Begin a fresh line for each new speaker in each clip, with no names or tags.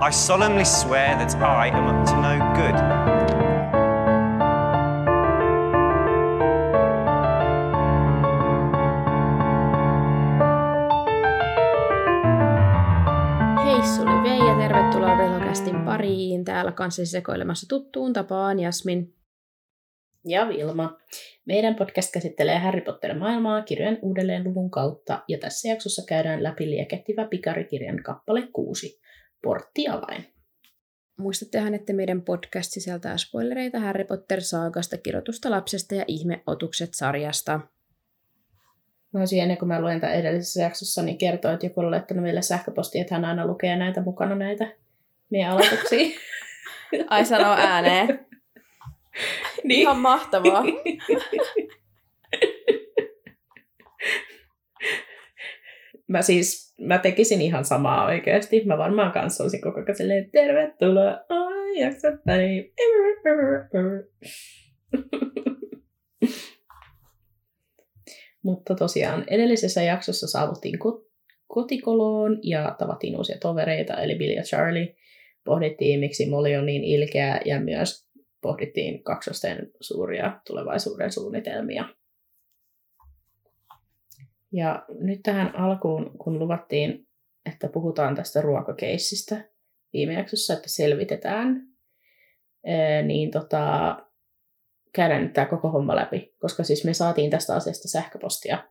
I solemnly swear that I am up to no good.
Tervetuloa Velokästin pariin. Täällä kanssa sekoilemassa tuttuun tapaan Jasmin.
ja Vilma. Meidän podcast käsittelee Harry Potter-maailmaa kirjojen uudelleenluvun kautta, ja tässä jaksossa käydään läpi liekehtivä pikarikirjan kappale 6, Porttiavain.
Muistattehan, että meidän podcast sisältää spoilereita Harry Potter-saagasta, kirjoitusta lapsesta ja ihmeotukset sarjasta.
Mä olisin ennen kuin mä luen tämän edellisessä jaksossa, niin kertoa, että joku on laittanut meille sähköpostia, että hän aina lukee näitä mukana näitä meidän aloituksia.
Ai sanoo ääneen.
niin.
Ihan mahtavaa.
Mä siis, mä tekisin ihan samaa oikeasti. Mä varmaan kanssa olisin koko ajan silleen, tervetuloa, ai jakso pari. Mutta tosiaan edellisessä jaksossa saavuttiin ko- kotikoloon ja tavattiin uusia tovereita, eli Bill ja Charlie. Pohdittiin, miksi Molly on niin ilkeä ja myös pohdittiin kaksosten suuria tulevaisuuden suunnitelmia. Ja nyt tähän alkuun, kun luvattiin, että puhutaan tästä ruokakeissistä viime jaksossa, että selvitetään, ää, niin tota, käydään nyt tämä koko homma läpi, koska siis me saatiin tästä asiasta sähköpostia.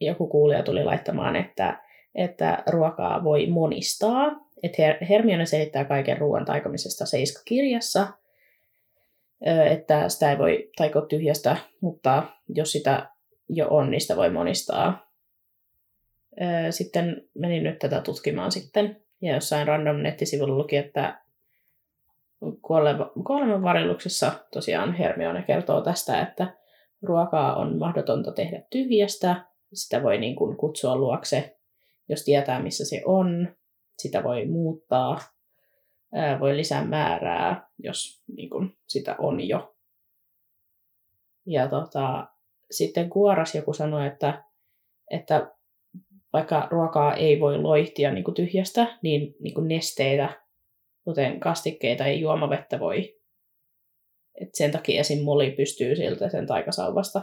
Joku kuulija tuli laittamaan, että, että ruokaa voi monistaa. Että Her- Hermione selittää kaiken ruoan taikomisesta Seiska-kirjassa, että sitä ei voi taikoa tyhjästä, mutta jos sitä jo on, niin sitä voi monistaa. Sitten menin nyt tätä tutkimaan sitten, ja jossain random nettisivulla luki, että kuolema, kuoleman varilluksessa tosiaan Hermione kertoo tästä, että ruokaa on mahdotonta tehdä tyhjästä, sitä voi niin kuin kutsua luokse, jos tietää missä se on, sitä voi muuttaa, voi lisää määrää, jos niin kuin sitä on jo. Ja tota, sitten kuoras joku sanoi, että, että vaikka ruokaa ei voi loihtia niin tyhjästä, niin, niin nesteitä, kuten kastikkeita ja juomavettä voi. Et sen takia esim. Molly pystyy siltä sen taikasauvasta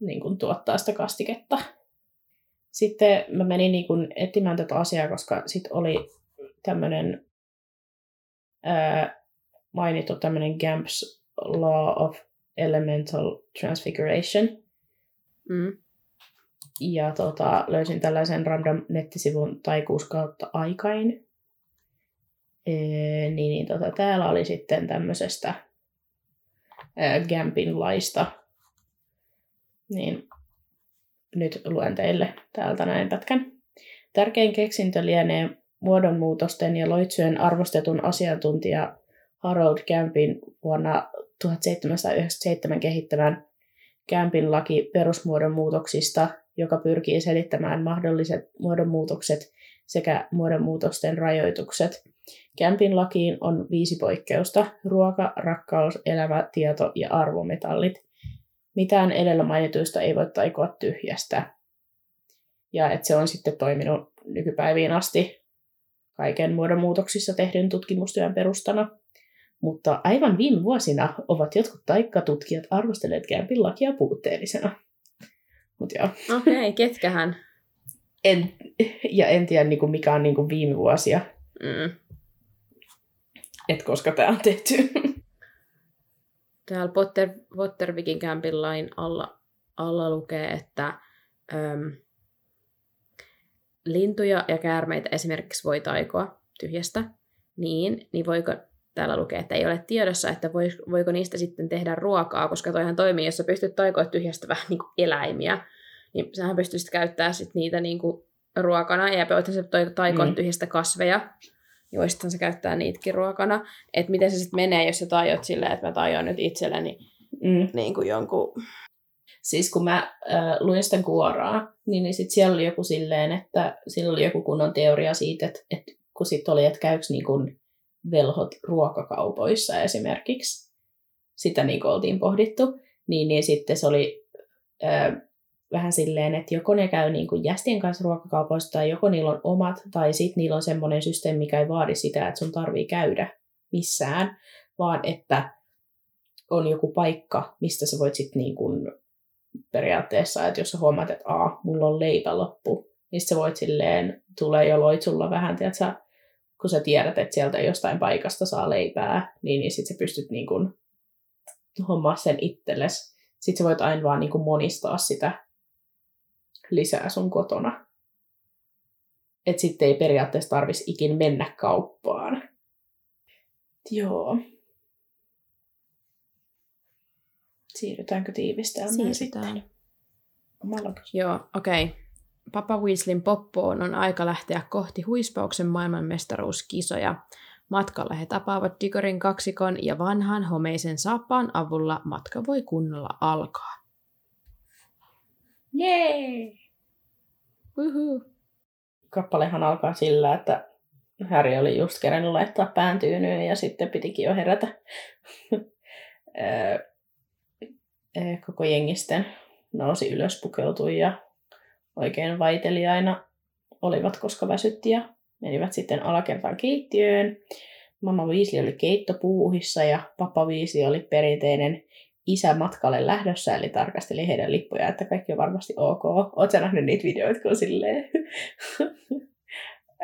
niin kuin tuottaa sitä kastiketta. Sitten mä menin niin kuin etsimään tätä asiaa, koska sitten oli tämmöinen mainittu tämmöinen Gamp's Law of Elemental Transfiguration.
Mm.
Ja tota, löysin tällaisen random nettisivun taikuus kautta aikain. Ee, niin, niin tota, täällä oli sitten tämmöisestä ää, Gampin laista. Niin nyt luen teille täältä näin pätkän. Tärkein keksintö lienee muodonmuutosten ja loitsujen arvostetun asiantuntija Harold Campin vuonna 1797 kehittämän Campin laki perusmuodonmuutoksista, joka pyrkii selittämään mahdolliset muodonmuutokset sekä muodonmuutosten rajoitukset. Campin lakiin on viisi poikkeusta. Ruoka, rakkaus, elämä, tieto ja arvometallit. Mitään edellä mainituista ei voi taikoa tyhjästä. Ja että se on sitten toiminut nykypäiviin asti kaiken muodonmuutoksissa tehdyn tutkimustyön perustana. Mutta aivan viime vuosina ovat jotkut taikkatutkijat arvostelleet Campin lakia puutteellisena. Mut joo.
Okei, okay, ketkähän?
En, ja en tiedä niin kuin mikä on niin kuin viime vuosia,
Mm.
että koska tämä on tehty.
Täällä Potter, Pottervikin Campin lain alla, alla lukee, että äm, lintuja ja käärmeitä esimerkiksi voi taikoa tyhjästä, niin, niin voiko täällä lukee, että ei ole tiedossa, että voiko niistä sitten tehdä ruokaa, koska toihan toimii, jos sä pystyt taikoa tyhjästä vähän niin kuin eläimiä, niin sähän pystyisit käyttää sit niitä niin kuin ruokana, ja voit sä toi- taikoa
Mm.
mm. tyhjästä kasveja, niin voisithan sä käyttää niitäkin ruokana. Että miten se sitten menee, jos sä tajot silleen, että mä tajon nyt itselleni
Mm.
niin kuin jonkun...
Siis kun mä äh, luin sitä kuoraa, niin, niin sit siellä oli joku silleen, että siellä oli joku kunnon teoria siitä, että, että kun sit oli, että käyks niin kun velhot ruokakaupoissa esimerkiksi, sitä niin kuin oltiin pohdittu, niin, niin sitten se oli, äh, vähän silleen, että joko ne käy niin kuin jästien kanssa ruokakaupoista, tai joko niillä on omat, tai sitten niillä on semmoinen systeemi, mikä ei vaadi sitä, että sun tarvii käydä missään, vaan että on joku paikka, mistä sä voit sitten niin periaatteessa, että jos sä huomaat, että Aa, mulla on leipä loppu, niin sä voit silleen, tulee jo loitsulla vähän, tiedätkö, kun sä tiedät, että sieltä jostain paikasta saa leipää, niin, niin sit sä pystyt niin kuin hommaa sen itsellesi. Sitten sä voit aina vaan niin kuin monistaa sitä lisää sun kotona. Että sitten ei periaatteessa tarvitsisi ikin mennä kauppaan. Joo. Siirrytäänkö tiivistelmään
Siirrytään.
sitten? Omalla
Joo, okei. Okay. Papa Weasleyn poppoon on aika lähteä kohti huispauksen maailmanmestaruuskisoja. Matkalla he tapaavat Digorin kaksikon ja vanhan homeisen saappaan avulla matka voi kunnolla alkaa.
Jee!
Uhu.
Kappalehan alkaa sillä, että Harry oli just kerännyt laittaa pään tyynyyn ja sitten pitikin jo herätä. Öö, Koko jengisten nousi ylös, pukeutui ja oikein vaiteliaina olivat, koska väsytti ja menivät sitten alakertaan keittiöön. Mamma Weasley oli keittopuuhissa ja Papa Weasley oli perinteinen isä matkalle lähdössä, eli tarkasteli heidän lippuja, että kaikki on varmasti ok. Oletko nähnyt niitä videoita, kun silleen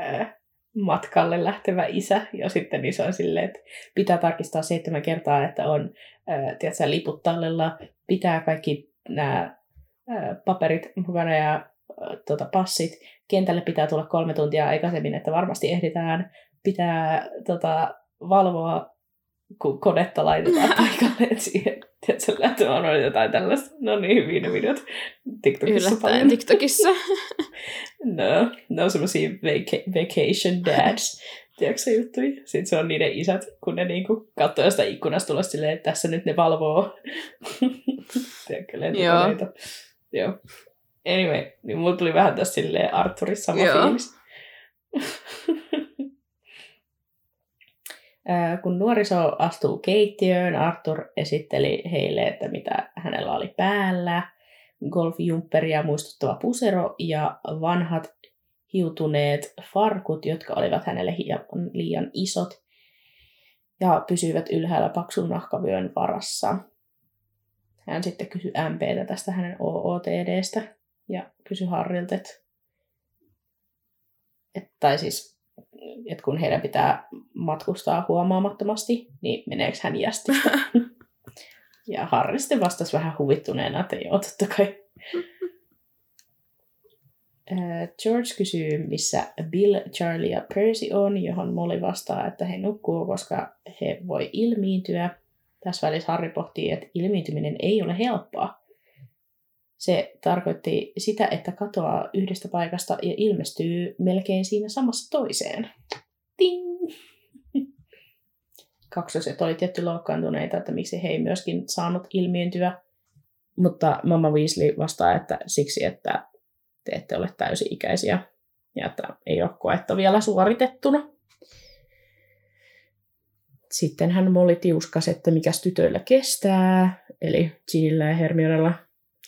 matkalle lähtevä isä, ja sitten niin se on silleen, että pitää tarkistaa seitsemän kertaa, että on tiedätkö, liput tallella, pitää kaikki nämä paperit mukana ja tota, passit. Kentälle pitää tulla kolme tuntia aikaisemmin, että varmasti ehditään. Pitää tota, valvoa, kun konetta laitetaan paikalle, että siihen tiedätkö, lähtöön on jotain tällaista. No niin, ne videot TikTokissa
Yllättäen
paljon.
TikTokissa.
No, ne on semmosia vaca- vacation dads, tiedätkö se juttuja? Sitten se on niiden isät, kun ne niinku katsoo jostain ikkunasta tulla silleen, että tässä nyt ne valvoo. tiedätkö, lentokoneita. Joo. Anyway, niin mulla tuli vähän tässä silleen Arthurissa sama
Joo.
fiilis. Kun nuoriso astuu keittiöön, Arthur esitteli heille, että mitä hänellä oli päällä. Golfjumperia muistuttava pusero ja vanhat hiutuneet farkut, jotka olivat hänelle hieman liian isot ja pysyivät ylhäällä paksun nahkavyön varassa. Hän sitten kysyi MPtä tästä hänen OOTDstä ja kysyi Harrilta, että, tai siis, että kun heidän pitää matkustaa huomaamattomasti, niin meneekö hän jästistä? ja Harri sitten vastasi vähän huvittuneena, että joo, totta kai. Ää, George kysyy, missä Bill, Charlie ja Percy on, johon Molly vastaa, että he nukkuu, koska he voi ilmiintyä. Tässä välissä Harry pohtii, että ilmiintyminen ei ole helppoa. Se tarkoitti sitä, että katoaa yhdestä paikasta ja ilmestyy melkein siinä samassa toiseen. Ting! Kaksoset oli tietty loukkaantuneita, että miksi he ei myöskin saanut ilmiintyä. Mutta Mama Weasley vastaa, että siksi, että te ette ole täysi-ikäisiä ja että ei ole koetta vielä suoritettuna. Sitten hän Molly tiuskasi, että mikäs tytöillä kestää, eli Ginillä ja Hermionella.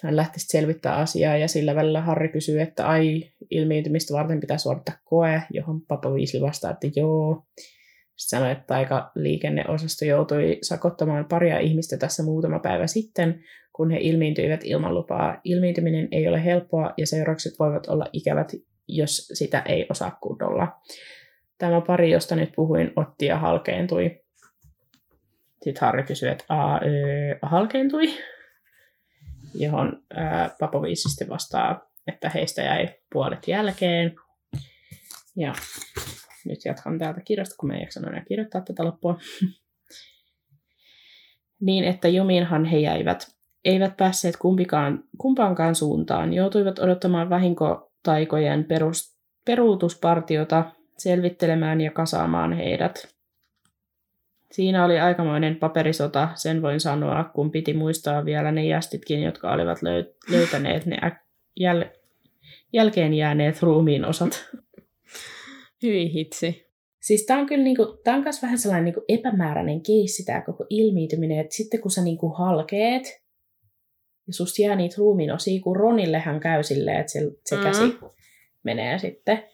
Hän lähti selvittää asiaa ja sillä välillä Harry kysyy, että ai, ilmiintymistä varten pitää suorittaa koe, johon Papa Weasley vastaa, että joo. Sitten sanoi, että aika liikenneosasto joutui sakottamaan paria ihmistä tässä muutama päivä sitten, kun he ilmiintyivät ilman lupaa. Ilmiintyminen ei ole helppoa ja seuraukset voivat olla ikävät, jos sitä ei osaa kunnolla. Tämä pari, josta nyt puhuin, otti ja halkeentui. Sitten Harry kysyi, että A, halkeentui, johon ää, Papoviisi sitten vastaa, että heistä jäi puolet jälkeen. Ja nyt jatkan täältä kirjasta, kun mä en jaksanut enää kirjoittaa tätä loppua. niin, että jumiinhan he jäivät. Eivät päässeet kumpikaan, kumpaankaan suuntaan. Joutuivat odottamaan vahinkotaikojen perus, peruutuspartiota selvittelemään ja kasaamaan heidät. Siinä oli aikamoinen paperisota, sen voin sanoa, kun piti muistaa vielä ne jästitkin, jotka olivat löy- löytäneet ne äk- jäl- jälkeen jääneet ruumiin osat.
Hyi hitsi.
Siis tää on kyllä niinku, tää on myös vähän sellainen niinku epämääräinen keissi tää koko ilmiintyminen, että sitten kun sä niinku halkeet, ja susta jää niitä ruumiin osia, kun Ronillehan käy silleen, että se, se
Mm.
käsi menee sitten.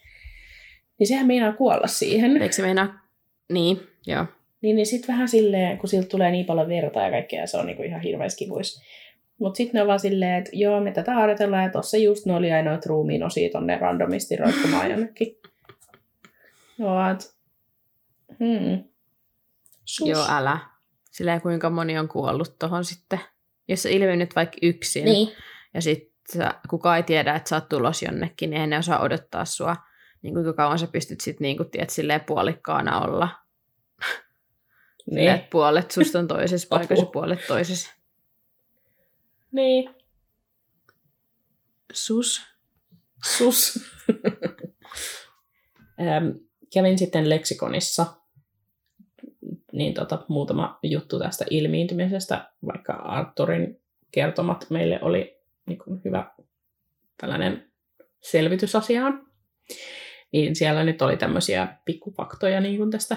Niin sehän meinaa kuolla siihen.
Eikö se meinaa? Niin, joo.
Niin, niin sitten vähän silleen, kun siltä tulee niin paljon verta ja kaikkea, se on niinku ihan hirveästi kivuis. Mutta sitten ne on vaan silleen, että joo, me tätä harjoitellaan, ja tossa just ne oli ainoat ruumiin osia tonne randomisti roikkumaan jonnekin. No, et, hmm. Sus.
Joo, älä. Silleen kuinka moni on kuollut tohon sitten. Jos sä ilmennyt vaikka yksin,
Niin.
ja sitten kukaan ei tiedä, että sä oot tulos jonnekin, niin ei ne osaa odottaa sua. Niin kuinka kauan sä pystyt sitten niinku, tiedät, silleen puolikkaana olla.
Niin.
että puolet susta on toisessa paikassa puolet toisessa.
niin.
Sus.
Sus. Kävin sitten leksikonissa niin tota, muutama juttu tästä ilmiintymisestä, vaikka Arturin kertomat meille oli niin kuin hyvä tällainen selvitys asiaan. Niin siellä nyt oli tämmöisiä pikkupaktoja niin kuin tästä.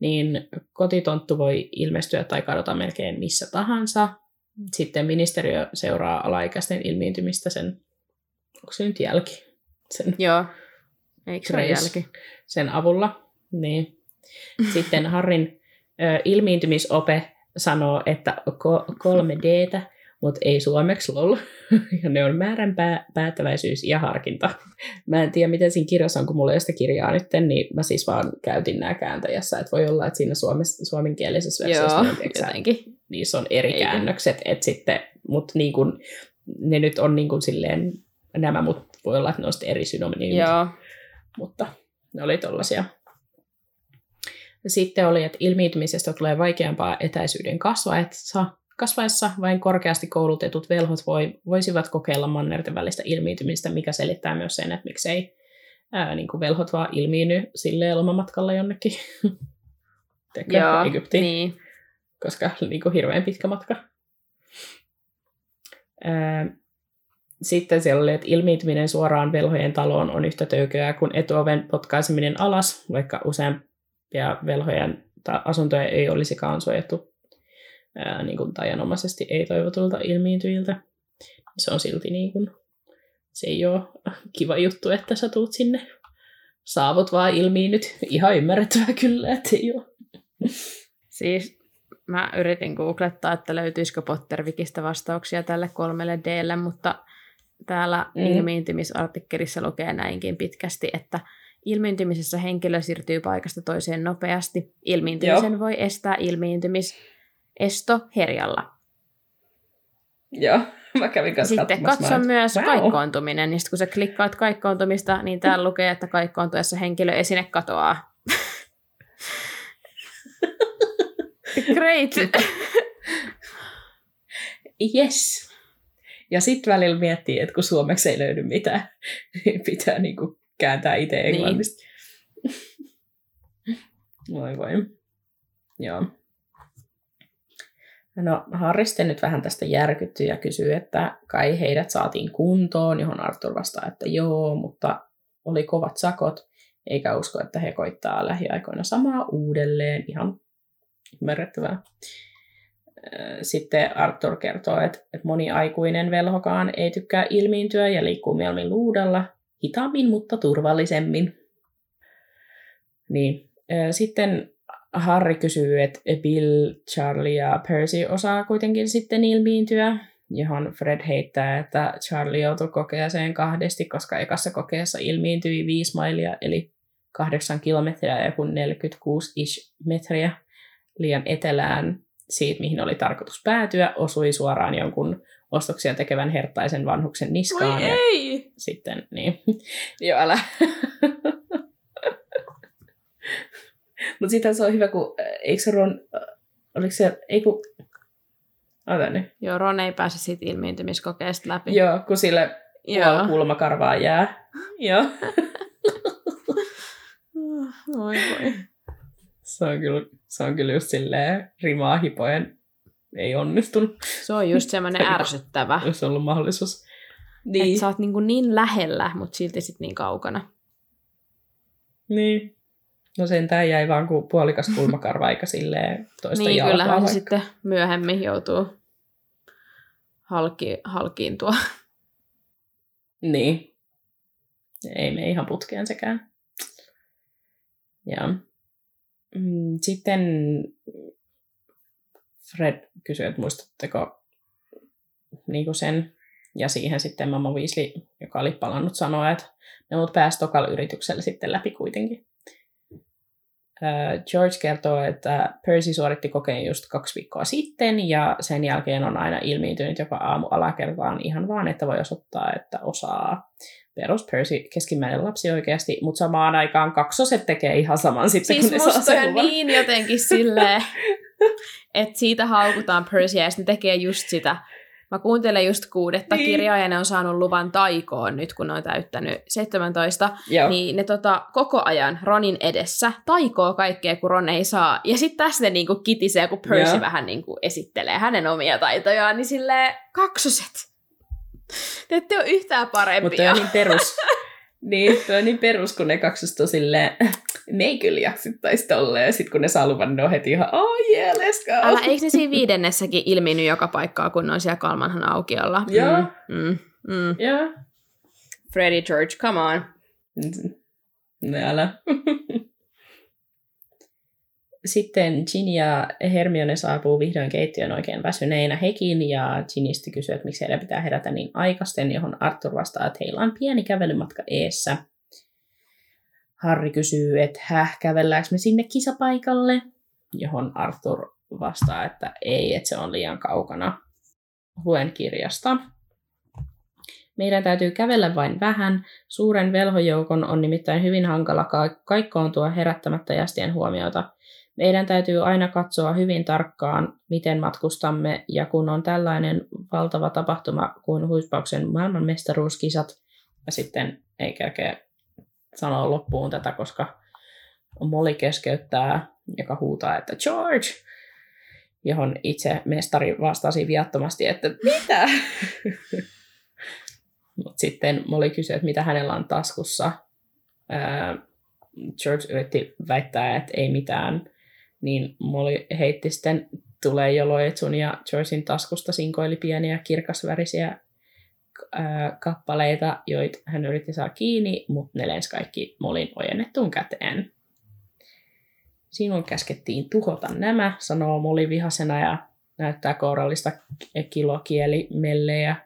Niin kotitonttu voi ilmestyä tai kadota melkein missä tahansa. Sitten ministeriö seuraa alaikäisten ilmiintymistä sen, onko se nyt jälki? Sen
Joo. Eikö se jälki?
sen avulla. Niin. Sitten Harrin ilmiintymisope sanoo, että ko- 3Dtä, mutta ei suomeksi lol. Ja ne on määränpää, päättäväisyys ja harkinta. Mä en tiedä, miten siinä kirjassa on, kun mulla ei ole sitä kirjaa nyt, niin mä siis vaan käytin nämä kääntäjässä. Että voi olla, että siinä suomes, suomenkielisessä versiossa
Joo,
niin, tiedätkö sä,
jotenkin.
niissä on eri
Eikö?
käännökset, että sitten, mutta niin kun, ne nyt on niin kun silleen nämä, mutta voi olla, että ne on eri synonyyymit
Joo.
mutta ne oli tollasia. Sitten oli, että ilmiintymisestä tulee vaikeampaa etäisyyden kasvaessa, kasvaessa vain korkeasti koulutetut velhot voi, voisivat kokeilla mannerten välistä ilmiintymistä, mikä selittää myös sen, että miksei ää, niin kuin velhot vaan ilmiinny silleen lomamatkalla jonnekin. Tekö,
Joo,
Egyptiin
niin.
koska niin kuin hirveän pitkä matka. Ää, Sitten siellä oli, että ilmiintyminen suoraan velhojen taloon on yhtä töyköä kuin etuoven potkaiseminen alas, vaikka useampia velhojen ta- asuntoja ei olisikaan suojattu ää, niin kuin tajanomaisesti ei-toivotulta ilmiintyjiltä. Se on silti niin kuin, se ei ole kiva juttu, että sä tuut sinne. Saavut vaan ilmiinnyt. Ihan ymmärrettävää kyllä, että ei ole.
Siis mä yritin googlettaa, että löytyisikö Pottervikistä vastauksia tälle kolmelle Dlle, mutta täällä
mm.
ilmiintymisartikkelissa lukee näinkin pitkästi, että ilmiintymisessä henkilö siirtyy paikasta toiseen nopeasti. Ilmiintymisen
Joo.
voi estää ilmiintymisesto herjalla.
Joo, mä kävin kanssa
Sitten katso
mä
myös
Wow.
kaikkoontuminen, niin kun sä klikkaat kaikkoontumista, niin täällä lukee, että kaikkoontuessa henkilö esine katoaa. Great!
Yes. Ja sitten välillä miettii, että kun suomeksi ei löydy mitään, niin pitää niinku kääntää itse
Niin.
englannista. Voi voi. Joo. No Harri sitten nyt vähän tästä järkyttyy ja kysyy, että kai heidät saatiin kuntoon, johon Arthur vastaa, että joo, mutta oli kovat sakot, eikä usko, että he koittaa lähiaikoina samaa uudelleen. Ihan ymmärrettävää. Sitten Arthur kertoo, että, että moni aikuinen velhokaan ei tykkää ilmiintyä ja liikkuu mieluummin luudalla, hitaammin, mutta turvallisemmin. Niin. Sitten Harry kysyy, että Bill, Charlie ja Percy osaa kuitenkin sitten ilmiintyä, johon Fred heittää, että Charlie joutui kokeeseen kahdesti, koska ekassa kokeessa ilmiintyi 5 mailia, eli 8 kilometriä ja kun 46-ish metriä liian etelään siitä, mihin oli tarkoitus päätyä, osui suoraan jonkun ostoksia tekevän herttaisen vanhuksen niskaan. ja
ei!
sitten, niin, joo älä. Mutta sitten se on hyvä, kun, äh, eikö se Ron, äh, oliko se, ei kun, ota nyt.
Joo, Ron ei pääse siitä ilmiintymiskokeesta läpi.
Joo, kun sille puoli kulmakarvaa jää. Joo.
Oi voi.
Se on kyllä, se on kyllä just silleen rimaa hipojen ei onnistunut,
Se on just semmoinen ärsyttävä.
jos on ollut mahdollisuus.
Niin. Että sä oot niin, niin lähellä, mutta silti sit niin kaukana.
Niin. No sentään jäi vaan kuin puolikas kulmakarva, eikä silleen toista
niin, kyllähän se
vaikka.
sitten myöhemmin joutuu halki, halkiintua.
Niin. Ei me ihan putkeen sekään. Ja mm, sitten Fred kysyi, että muistatteko niin kuin sen, ja siihen sitten Mamma Weasley, joka oli palannut, sanoa, että ne mut pääsi tokalla yrityksellä sitten läpi kuitenkin. George kertoo, että Percy suoritti kokeen just kaksi viikkoa sitten ja sen jälkeen on aina ilmiintynyt joka aamu alakertaan ihan vaan, että voi osoittaa, että osaa perus Percy keskimmäinen lapsi oikeasti, mutta samaan aikaan kaksoset tekee ihan saman sitten,
siis
kun ne saa sen luvan.
niin jotenkin silleen, että siitä haukutaan Percyä ja sitten tekee just sitä. Mä kuuntelen just kuudetta
Niin.
kirjaa ja ne on saanut luvan taikoon nyt, kun ne on täyttänyt 17.
Joo.
Niin ne tota, koko ajan Ronin edessä taikoo kaikkea, kun Ron ei saa. Ja sitten tässä ne niinku kitisee, kun Percy
Joo.
vähän niinku esittelee hänen omia taitojaan, niin silleen kaksoset. Te ette ole yhtään
Mutta
parempia.
on niin perus. niin, toi on niin perus, kun ne kaksoset on silleen, me ei kyllä jaksittaisi tolleen. Ja sitten kun ne saa luvan, ne on heti ihan, oh yeah, let's go.
Älä, eikö ne siinä viidennessäkin ilminyt joka paikkaa, kun ne on siellä Kalmanhan aukiolla?
Joo.
Mm, mm, mm.
Joo.
Freddie George, come on.
No älä. Sitten Ginny ja Hermione saapuu vihdoin keittiön oikein väsyneinä hekin, ja Ginny kysyy, että miksi heidän pitää herätä niin aikaisten, johon Arthur vastaa, että heillä on pieni kävelymatka eessä. Harry kysyy, että häh, kävelläänkö me sinne kisapaikalle? Johon Arthur vastaa, että ei, että se on liian kaukana. Luen kirjasta. Meidän täytyy kävellä vain vähän. Suuren velhojoukon on nimittäin hyvin hankala ka- kaikkoontua herättämättä jästien huomiota. Meidän täytyy aina katsoa hyvin tarkkaan, miten matkustamme, ja kun on tällainen valtava tapahtuma kuin huispauksen maailmanmestaruuskisat, ja sitten ei kerkeä sanoa loppuun tätä, koska Molly keskeyttää, joka huutaa, että George! Johon itse mestari vastasi viattomasti, että mitä? Mutta sitten Molly kysyi, että mitä hänellä on taskussa. George yritti väittää, että ei mitään. Niin Molly heitti sitten tulee joloetsun ja Georgein taskusta sinkoili pieniä kirkasvärisiä ää, kappaleita, joita hän yritti saada kiinni, mutta ne lensi kaikki Molin ojennettuun käteen. Sinun käskettiin tuhota nämä, sanoo Molly vihasena ja näyttää kourallista kilokielimellejä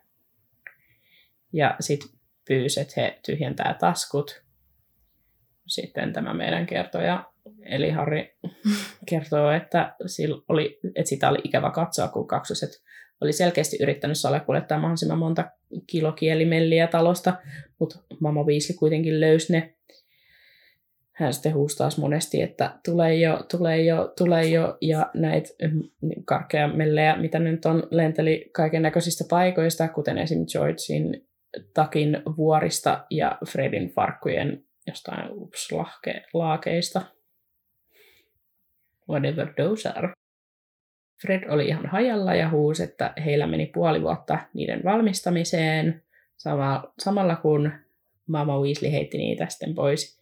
ja sitten pyysi, että he tyhjentää taskut. Sitten tämä meidän kertoja, eli Harry kertoo, että, oli, että sitä oli ikävä katsoa, kun kaksoset oli selkeästi yrittänyt salakuljettaa mahdollisimman monta kilokielimelliä talosta, mutta Mama Weasley kuitenkin löysi ne. Hän sitten huustaas monesti, että tulee jo, tulee jo, tulee jo, ja näitä karkkeja mellejä, mitä nyt on, lenteli kaiken näköisistä paikoista, kuten esim. Georgein takin vuorista ja Fredin farkkujen jostain ups, lahke, laakeista. Whatever those are. Fred oli ihan hajalla ja huusi, että heillä meni puoli vuotta niiden valmistamiseen, sama, samalla kun Mama Weasley heitti niitä sitten pois.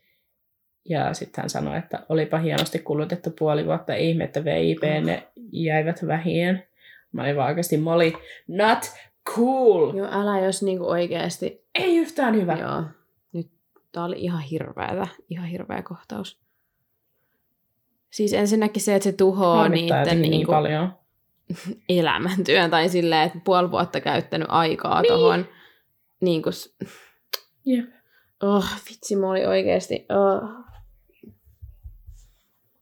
Ja sitten hän sanoi, että olipa hienosti kulutettu puoli vuotta, ihme, että VIP ne jäivät vähien. Mä olin vaan oikeasti Molly, not cool!
Joo, älä jos niinku oikeasti...
Ei yhtään hyvä.
Joo. Nyt tää oli ihan hirveetä. Ihan hirveä kohtaus. Siis ensinnäkin se, että se tuhoaa
Harmittaa
niiden
niin
niinku
paljon.
elämäntyön tai silleen, että puoli vuotta käyttänyt aikaa
Niin.
tohon. Niin kuin...
Jep.
Oh, vitsi, mä olin oikeesti... Oh.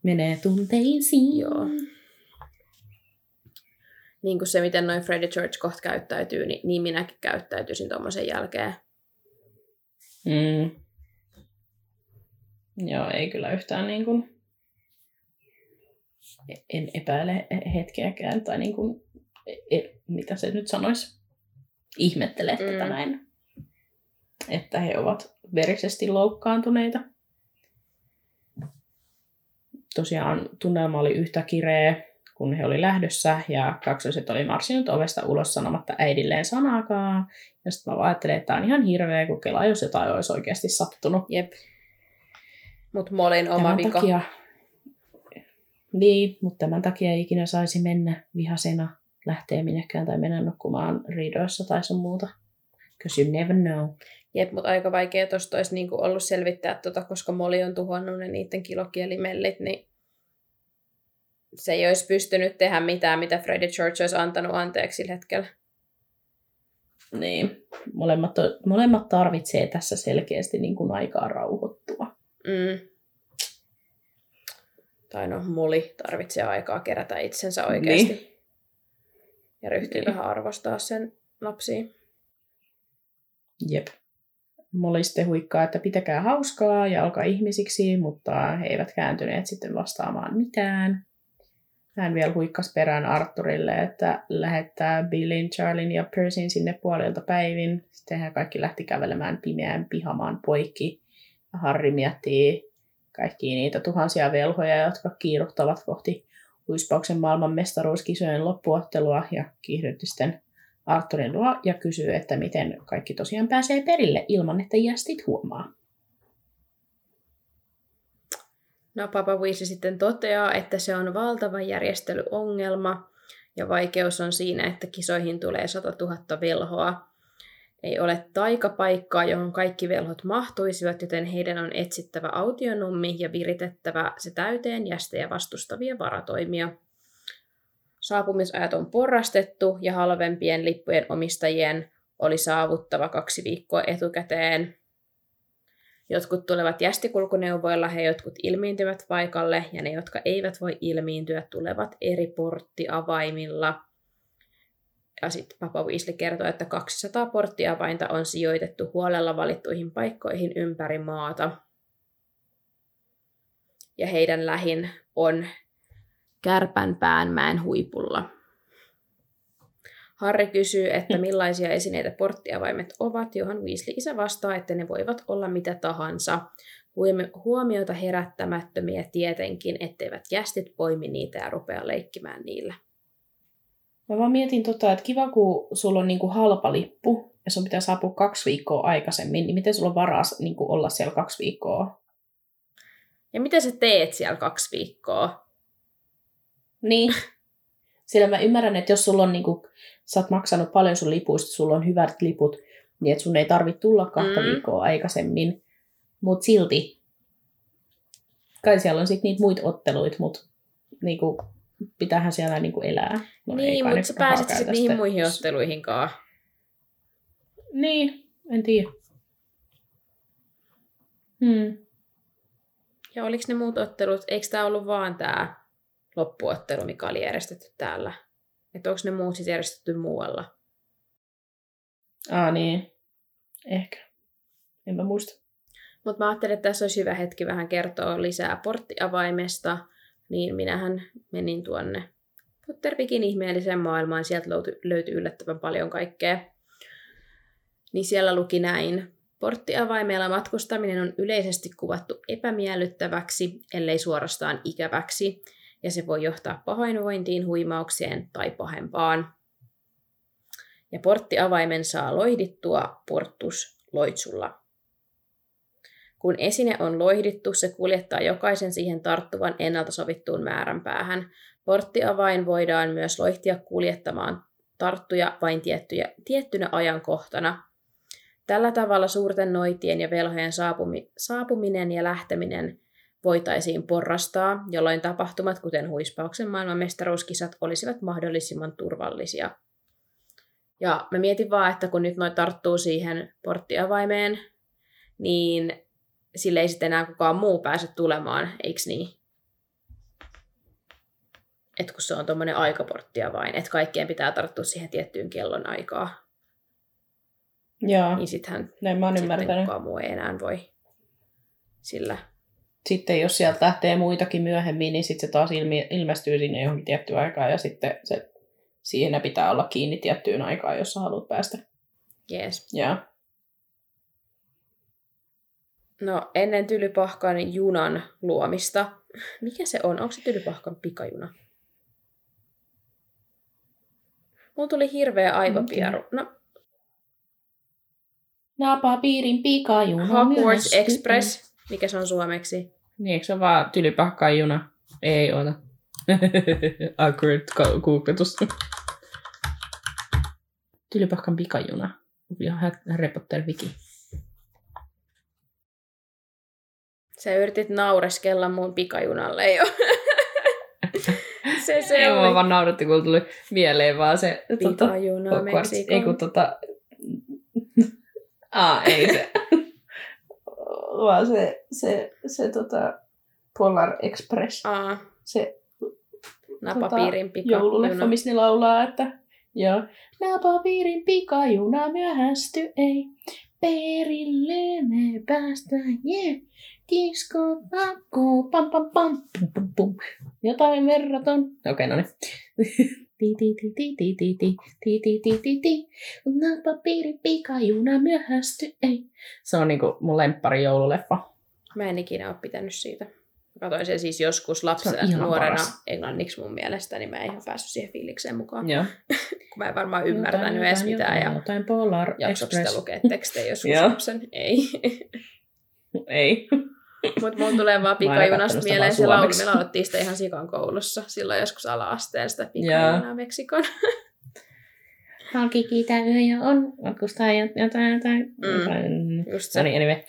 Menee tunteisiin.
Joo. Niin kuin se, miten noin Freddie George kohta käyttäytyy, niin, niin minäkin käyttäytyisin tuommoisen jälkeen.
Mm. Joo, ei kyllä yhtään niin kuin, en epäile hetkeäkään, tai niin kuin, e, mitä se nyt sanoisi, ihmettele mm. tätä näin, että he ovat verisesti loukkaantuneita. Tosiaan tunnelma oli yhtä kireä, kun he oli lähdössä, ja kaksoset oli marssinut ovesta ulos sanomatta äidilleen sanaakaan. Ja sitten mä ajattelin, että tämä on ihan hirveä, kun kelaa, jos jotain olisi oikeasti sattunut.
Jep. Mut Molin oma
Tämän
vika.
takia, niin, mutta tämän takia ei ikinä saisi mennä vihasena lähteä minnekään tai mennä nukkumaan riidoissa tai sun muuta. Because you never know.
Jep, mutta aika vaikea tuosta olisi niinku ollut selvittää, tota, koska Moli on tuhonnut ne niiden kilokielimellit, niin se ei olisi pystynyt tehdä mitään, mitä Freddie George olisi antanut anteeksi sillä hetkellä.
Niin. Molemmat, molemmat tarvitsee tässä selkeästi niin kuin aikaa rauhoittua.
Mm. Tai no, Moli tarvitsee aikaa kerätä itsensä oikeasti. Niin. Ja ryhtyy niin. vähän arvostaa sen lapsia.
Jep. Molly sitten huikkaa, että pitäkää hauskaa ja alkaa ihmisiksi, mutta he eivät kääntyneet sitten vastaamaan mitään. Hän vielä huikkasi perään Arturille, että lähettää Billin, Charlin ja Percyn sinne puolelta päivin. Sitten hän kaikki lähti kävelemään pimeään pihamaan poikki. Ja Harry miettii kaikkia niitä tuhansia velhoja, jotka kiiruhtavat kohti huispauksen maailmanmestaruuskisojen loppuottelua ja kiihdytti sitten Arturin luo ja kysyy, että miten kaikki tosiaan pääsee perille ilman, että jästit huomaa.
No Papa Weasley sitten toteaa, että se on valtava järjestelyongelma ja vaikeus on siinä, että kisoihin tulee 100 000 velhoa. Ei ole taikapaikkaa, johon kaikki velhot mahtuisivat, joten heidän on etsittävä autionummi ja viritettävä se täyteen jästejä vastustavia varatoimia. Saapumisajat on porrastettu ja halvempien lippujen omistajien oli saavuttava kaksi viikkoa etukäteen. Jotkut tulevat jästikulkuneuvoilla, he jotkut ilmiintyvät paikalle ja ne, jotka eivät voi ilmiintyä, tulevat eri porttiavaimilla. Ja sitten Papa Weasley kertoo, että 200 porttiavainta on sijoitettu huolella valittuihin paikkoihin ympäri maata. Ja heidän lähin on Kärpänpäänmäen huipulla. Harri kysyy, että millaisia esineitä porttiavaimet ovat, johon Weasley isä vastaa, että ne voivat olla mitä tahansa. Huomiota herättämättömiä tietenkin, etteivät jästit poimi niitä ja rupea leikkimään niillä.
Mä vaan mietin tota, että kiva kun sulla on niinku halpa lippu ja sun pitää saapua kaksi viikkoa aikaisemmin, niin miten sulla on varaa niinku olla siellä kaksi viikkoa?
Ja mitä sä teet siellä kaksi viikkoa?
Niin. Sillä mä ymmärrän, että jos sulla on, niin kuin, sä oot maksanut paljon sun lipuista, sulla on hyvät liput, niin että sun ei tarvitse tulla kahta mm. viikkoa aikaisemmin. Mutta silti, kai siellä on sitten niitä muita otteluita, mutta niinku, pitäähän siellä niinku elää.
No, niin, mutta sä pääset sitten niihin muihin otteluihinkaan.
Niin, en tiedä. Hmm.
Ja oliko ne muut ottelut, eikö tämä ollut vaan tämä loppuottelu, mikä oli järjestetty täällä. Että onko ne muut siis järjestetty muualla?
Aa niin, ehkä. En mä muista.
Mutta mä ajattelin, että tässä olisi hyvä hetki vähän kertoa lisää porttiavaimesta, niin minähän menin tuonne Potterpikin ihmeelliseen maailmaan. Sieltä löytyi, löytyi yllättävän paljon kaikkea. Niin siellä luki näin. Porttiavaimella matkustaminen on yleisesti kuvattu epämiellyttäväksi, ellei suorastaan ikäväksi ja se voi johtaa pahoinvointiin, huimaukseen tai pahempaan. Ja porttiavaimen saa loihdittua portus loitsulla. Kun esine on loihdittu, se kuljettaa jokaisen siihen tarttuvan ennalta sovittuun määränpäähän. Porttiavain voidaan myös loihtia kuljettamaan tarttuja vain tiettyjä, tiettynä ajankohtana. Tällä tavalla suurten noitien ja velhojen saapumi, saapuminen ja lähteminen voitaisiin porrastaa, jolloin tapahtumat, kuten huispauksen maailmanmestaruuskisat, olisivat mahdollisimman turvallisia. Ja mä mietin vaan, että kun nyt noin tarttuu siihen porttiavaimeen, niin sille ei sitten enää kukaan muu pääse tulemaan, eikö niin? Et kun se on tuommoinen aikaporttiavain, että kaikkien pitää tarttua siihen tiettyyn kellon aikaa.
Joo,
niin sittenhän
näin mä oon
sitten
ymmärtänyt.
kukaan muu ei enää voi sillä
sitten jos sieltä lähtee muitakin myöhemmin, niin sitten se taas ilmi, ilmestyy sinne johonkin tiettyyn aikaan ja sitten se, siinä pitää olla kiinni tiettyyn aikaan, jos sä haluat päästä.
Yes.
Ja.
No, ennen Tylypahkan junan luomista. Mikä se on? Onko se Tylypahkan pikajuna? Mulla tuli hirveä aivopieru. No,
Napapiirin pikajuna.
Hogwarts Express. Mikä se on suomeksi?
Niin, eikö se ole vaan tylypahkan juna? Ei ota. Awkward googletus. Tylypahkan pikajuna. Ja Harry Potter
Sä yritit naureskella mun pikajunalle jo. se, se
Ei
oli
vaan nauratti, kun tuli mieleen vaan se... Tota,
pikajuna
Hogwarts. Ei kun tota... Aa, ei se. vaan se, se, se tota... Polar Express.
Aa,
Se
napapiirin
tota, joululeffa,
pikajuna.
missä ne laulaa, että joo. Napapiirin pikajuna myöhästy, ei. Perille me päästään, yeah. Kisko, pakko, pam pam pam, pum pum pum. Jotain verraton. Okei, okay, no niin. Ti ti ti ti ti ti ti ti ti ti ti ti. Pikajuna myöhästy, ei. Se on niinku mun lemppari joululeffa.
Mä en ikinä ole pitänyt siitä. Katoin sen siis joskus
Se
lapsena, nuorena
paras.
englanniksi mun mielestä, niin mä en ihan päässyt siihen fiilikseen mukaan.
Joo.
Kun mä en varmaan ymmärtänyt edes mitään ja
Jotain Polar
jaksoiko sitä
Express.
lukea tekstejä joskus lapsen? Ei.
Ei.
Mutta mun tulee vaan pikajunasta mieleen se laulu. Me laulettiin sitä ihan sikan koulussa silloin joskus ala-asteen sitä pikajunaa Meksikon.
Halki kiitä yö jo on, matkustaa jotain, jotain,
Mm.
jotain.
Just se.
No niin, anyway.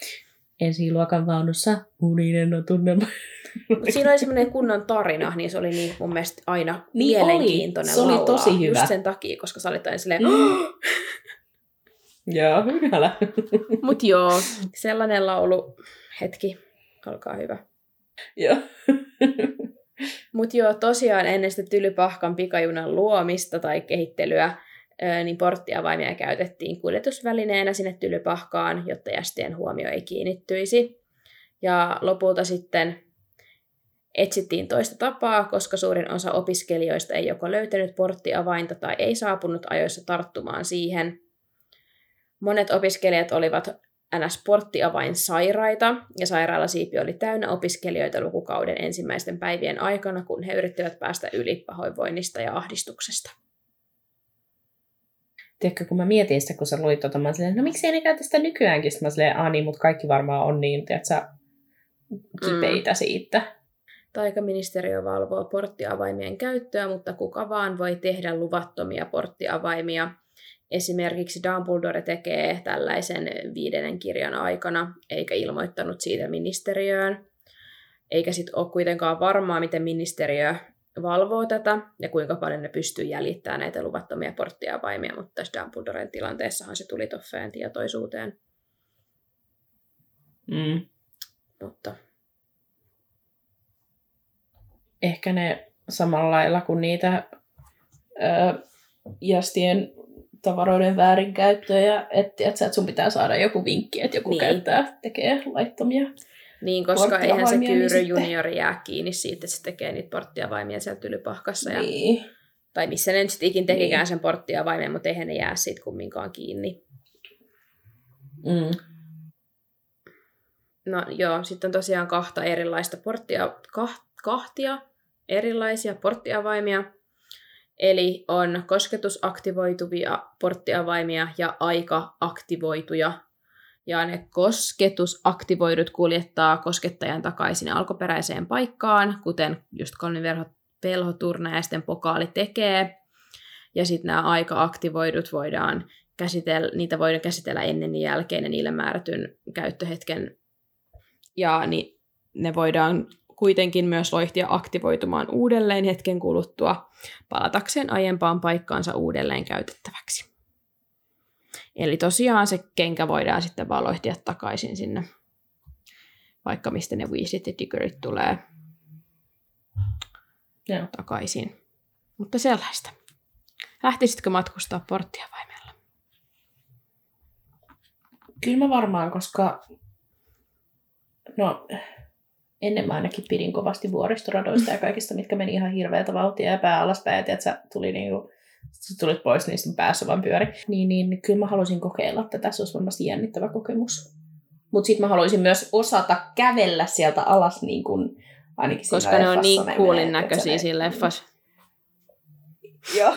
Ensiluokan vaunussa uninen on tunnelma.
Mut siinä oli semmoinen kunnon tarina, niin se oli niin mun mielestä aina
Niin oli.
mielenkiintoinen
Se oli
laulaa.
tosi hyvä.
Just sen takia, koska sä olit aina silleen,
Joo, älä.
Mut joo, sellainen laulu, hetki, olkaa hyvä.
Joo.
Mut joo, tosiaan ennen sitä Tylypahkan pikajunan luomista tai kehittelyä, niin porttiavaimia käytettiin kuljetusvälineenä sinne Tylypahkaan, jotta jästien huomio ei kiinnittyisi. Ja lopulta sitten etsittiin toista tapaa, koska suurin osa opiskelijoista ei joko löytänyt porttiavainta tai ei saapunut ajoissa tarttumaan siihen. Monet opiskelijat olivat ns. porttiavain sairaita, ja sairaalasiipi oli täynnä opiskelijoita lukukauden ensimmäisten päivien aikana, kun he yrittivät päästä yli pahoinvoinnista ja ahdistuksesta.
Tiedätkö, kun mä mietin sitä, kun sä luit tota, mä silleen, no miksi ei ne käytä sitä nykyäänkin? Sitten mä silleen, aah niin, mutta kaikki varmaan on niin, tiedätkö, kipeitä mm. siitä.
Taikaministeriö valvoo porttiavaimien käyttöä, mutta kuka vaan voi tehdä luvattomia porttiavaimia. Esimerkiksi Dumbledore tekee tällaisen viidennen kirjan aikana, eikä ilmoittanut siitä ministeriöön. Eikä sitten ole kuitenkaan varmaa, miten ministeriö valvoo tätä ja kuinka paljon ne pystyy jäljittämään näitä luvattomia porttiavaimia, mutta tässä Dumbledoren tilanteessahan se tuli toffeen tietoisuuteen.
Mm.
Mutta
Ehkä ne samalla lailla kuin niitä ö, jästien tavaroiden väärinkäyttöjä, että, että sun pitää saada joku vinkki, että joku
Niin.
niin. käyttää, tekee laittomia.
Niin, koska eihän se
niin
Kyyry
sitten-
juniori jää kiinni siitä, että se tekee niitä porttiavaimia siellä tylypahkassa. Ja,
Niin.
tai missä ne nyt sitten ikin tekikään
Niin.
sen porttiavaimen, mutta eihän ne jää siitä kumminkaan kiinni.
Mm.
No joo, sitten on tosiaan kahta erilaista porttia, kah, kahtia erilaisia porttiavaimia. Eli on kosketusaktivoituvia porttiavaimia ja aika-aktivoituja. Ja ne kosketusaktivoidut kuljettaa koskettajan takaisin alkuperäiseen paikkaan, kuten just Colin Velho, Velho Turna ja sitten Pokaali tekee. Ja sitten nämä aika-aktivoidut voidaan käsitellä, niitä voidaan käsitellä ennen ja jälkeen ja niille määrätyn käyttöhetken. Ja niin ne voidaan kuitenkin myös loihtia aktivoitumaan uudelleen hetken kuluttua palatakseen aiempaan paikkaansa uudelleen käytettäväksi. Eli tosiaan se kenkä voidaan sitten vaan loihtia takaisin sinne, vaikka mistä ne Weaslit ja Diggerit tulee
Joo.
takaisin. Mutta sellaista. Lähtisitkö matkustaa porttiavaimella?
Kyllä mä varmaan, koska no, ennen mä ainakin pidin kovasti vuoristoradoista ja kaikista, mitkä meni ihan hirveätä vauhtia ja pää alaspäin, että sä tuli niinku, sä tulit pois, niin sitten päässä vaan pyöri. Niin, niin kyllä mä haluaisin kokeilla tätä, se olisi varmasti jännittävä kokemus. Mutta sitten mä haluaisin myös osata kävellä sieltä alas niin kuin ainakin
Koska ne on niin
että
näköisiä siinä leffassa.
Joo.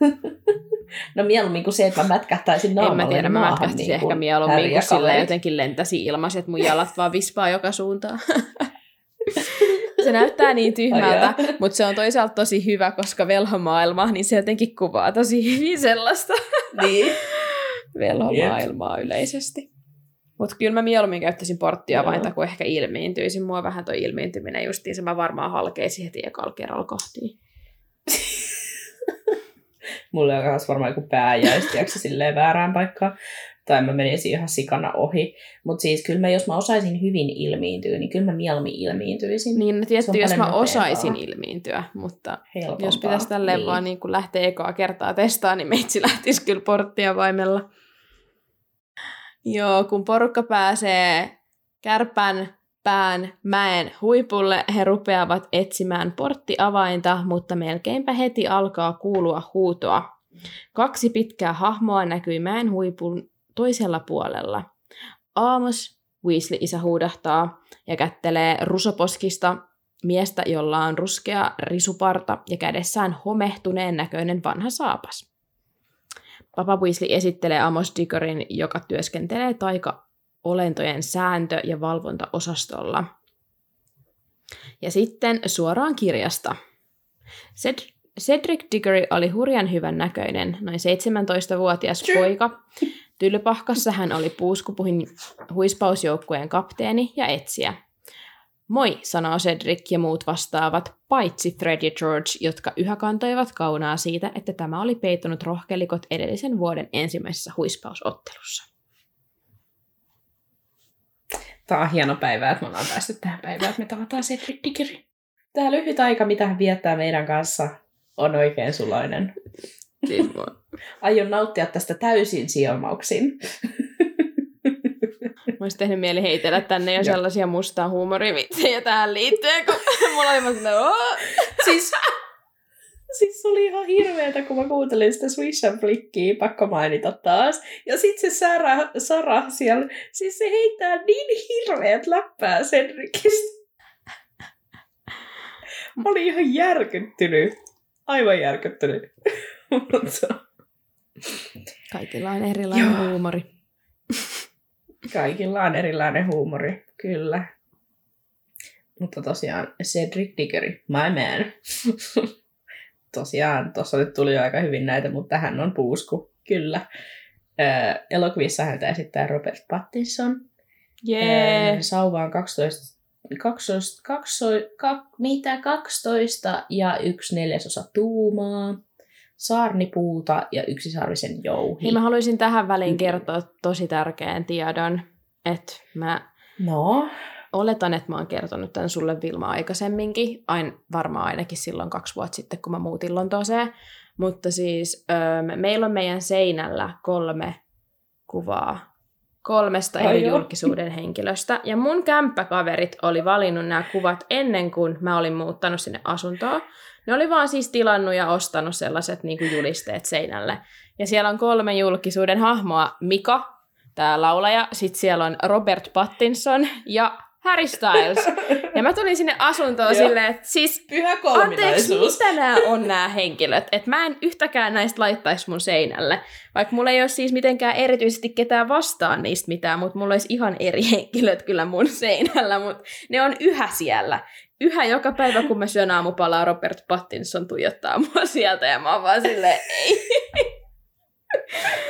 no mieluummin kuin se, että mä mätkähtäisin
En
naamalle
mä tiedä, mä
maahan
mätkähtisin
niin
ehkä
kuin
mieluummin,
ja
kun sillä
kaverit.
jotenkin lentäisi että mun jalat vaan vispaa joka suuntaan. se näyttää niin tyhmältä, mutta se on toisaalta tosi hyvä, koska velhomaailma, niin se jotenkin kuvaa tosi hyvin sellaista.
niin.
velhomaailmaa yleisesti. Mutta kyllä mä mieluummin käyttäisin porttia vain, kuin ehkä ilmiintyisin. Mua vähän toi ilmiintyminen justiin, se mä varmaan halkeisin heti ekalla kerralla kohtiin.
Mulla on myös varmaan joku pää jäisi, silleen väärään paikkaan. Tai mä menisin ihan sikana ohi. Mutta siis kyllä mä, jos mä osaisin hyvin ilmiintyä, niin kyllä mä mieluummin ilmiintyisin.
Niin, no
on
jos mä
paljon
osaisin
nopeampaa.
ilmiintyä, mutta
Helpompaa.
jos pitäisi tälleen
niin.
vaan niin kuin lähteä ekaa kertaa testaa, niin meitsi lähtisi kyllä porttia vaimella. Joo, kun porukka pääsee kärpän pään mäen huipulle, he rupeavat etsimään porttiavainta, mutta melkeinpä heti alkaa kuulua huutoa. Kaksi pitkää hahmoa näkyi mäen huipun toisella puolella. Amos, Weasley-isä huudahtaa ja kättelee rusoposkista miestä, jolla on ruskea risuparta ja kädessään homehtuneen näköinen vanha saapas. Papa Weasley esittelee Amos Diggorin, joka työskentelee taika-olentojen sääntö- ja valvontaosastolla. Ja sitten suoraan kirjasta. Ced- Cedric Diggory oli hurjan hyvän näköinen, noin 17-vuotias poika. Tylypahkassa hän oli puuskupuhin huispausjoukkueen kapteeni ja etsijä. Moi, sanoo Cedric ja muut vastaavat, paitsi Fred ja George, jotka yhä kantoivat kaunaa siitä, että tämä oli peitonut rohkelikot edellisen vuoden ensimmäisessä huispausottelussa.
Tämä on hieno päivä, että me ollaan päästy tähän päivään, että me tavataan Cedric Diggory. Tämä lyhyt aika, mitä hän viettää meidän kanssa, on oikein suloinen.
Siis mua-
Aion nauttia tästä täysin sijoimauksin.
Mä olisin tehnyt mieli heitellä tänne jo sellaisia mustaa huumorivitsejä tähän liittyen, kun mulla oli vaan
siis, siis se oli ihan hirveetä, kun mä kuuntelin sitä Swish and Flickia, pakko mainita taas. Ja sit se Sara, Sara siellä, siis se heittää niin hirveät läppää Cedricistä. Mä olin ihan järkyttynyt. Aivan järkyttynyt.
Kaikilla on erilainen
Joo.
huumori.
kaikilla on erilainen huumori, kyllä. Mutta tosiaan Cedric Diggory, my man. tosiaan, tuossa nyt tuli jo aika hyvin näitä, mutta hän on puusku, kyllä. Öö, elokuvissa häntä esittää Robert Pattinson.
Jee.
Öö, sauva on 12, 12, 12, kak, mitä 12 ja yksi neljäsosa tuumaa. Saarnipuuta ja yksisarvisen jouhi.
Hei, mä haluaisin tähän väliin kertoa tosi tärkeän tiedon, että mä
No,
oletan, että mä oon kertonut tämän sulle Vilma aikaisemminkin, ain, varmaan ainakin silloin kaksi vuotta sitten, kun mä muutin Lontooseen, mutta siis öö, meillä on meidän seinällä kolme kuvaa kolmesta eri julkisuuden henkilöstä, ja mun kämppäkaverit oli valinnut nämä kuvat ennen kuin mä olin muuttanut sinne asuntoon. Ne oli vaan siis tilannut ja ostanut sellaiset niin kuin julisteet seinälle. Ja siellä on kolme julkisuuden hahmoa. Mika, tämä laulaja, sitten siellä on Robert Pattinson ja Harry Styles. Ja mä tulin sinne asuntoon silleen, että siis
pyhä
anteeksi, mitä nämä on nämä henkilöt? Että mä en yhtäkään näistä laittaisi mun seinälle. Vaikka mulla ei ole siis mitenkään erityisesti ketään vastaan niistä mitään, mutta mulla olisi ihan eri henkilöt kyllä mun seinällä, mutta ne on yhä siellä. Yhä joka päivä, kun mä syön aamupalaa, Robert Pattinson tuijottaa mua sieltä ja mä oon vaan silleen, ei.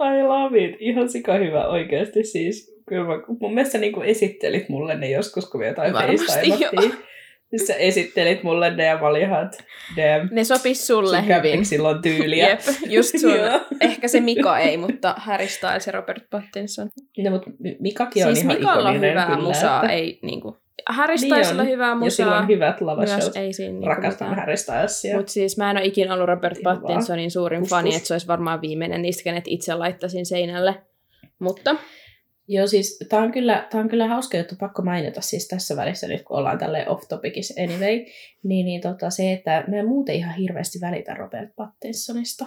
I love it. Ihan sika hyvä oikeasti siis. Kyllä mä, mun mielestä niin esittelit mulle ne joskus, kun me jotain
Varmasti.
Siis sä esittelit mulle ne ja mä olin ihan, damn,
Ne sopis sulle
sun
hyvin.
on tyyliä.
Jep, just sun. Ehkä se Mika ei, mutta Harry Styles ja Robert Pattinson.
No, mutta Mikakin on
siis
ihan
Mikalla on hyvää
kyllä,
musaa,
että-
ei niinku... Harry
Niin
Stylesilla
on.
on hyvää
Ja sillä
musaa.
on hyvät
siinä niinku
Rakastan. Harry Stylesia.
Mutta siis mä en ole ikinä ollut Robert. Pattinsonin suurin
Kus,
fani, että se olisi varmaan viimeinen niistä, kenet itse laittaisin seinälle. Mutta
Joo, siis tämä on, kyllä, tää on kyllä hauska juttu, pakko mainita siis tässä välissä nyt, kun ollaan tälle off topicissa anyway, niin, niin tota, se, että mä en muuten ihan hirveästi välitä Robert Pattinsonista.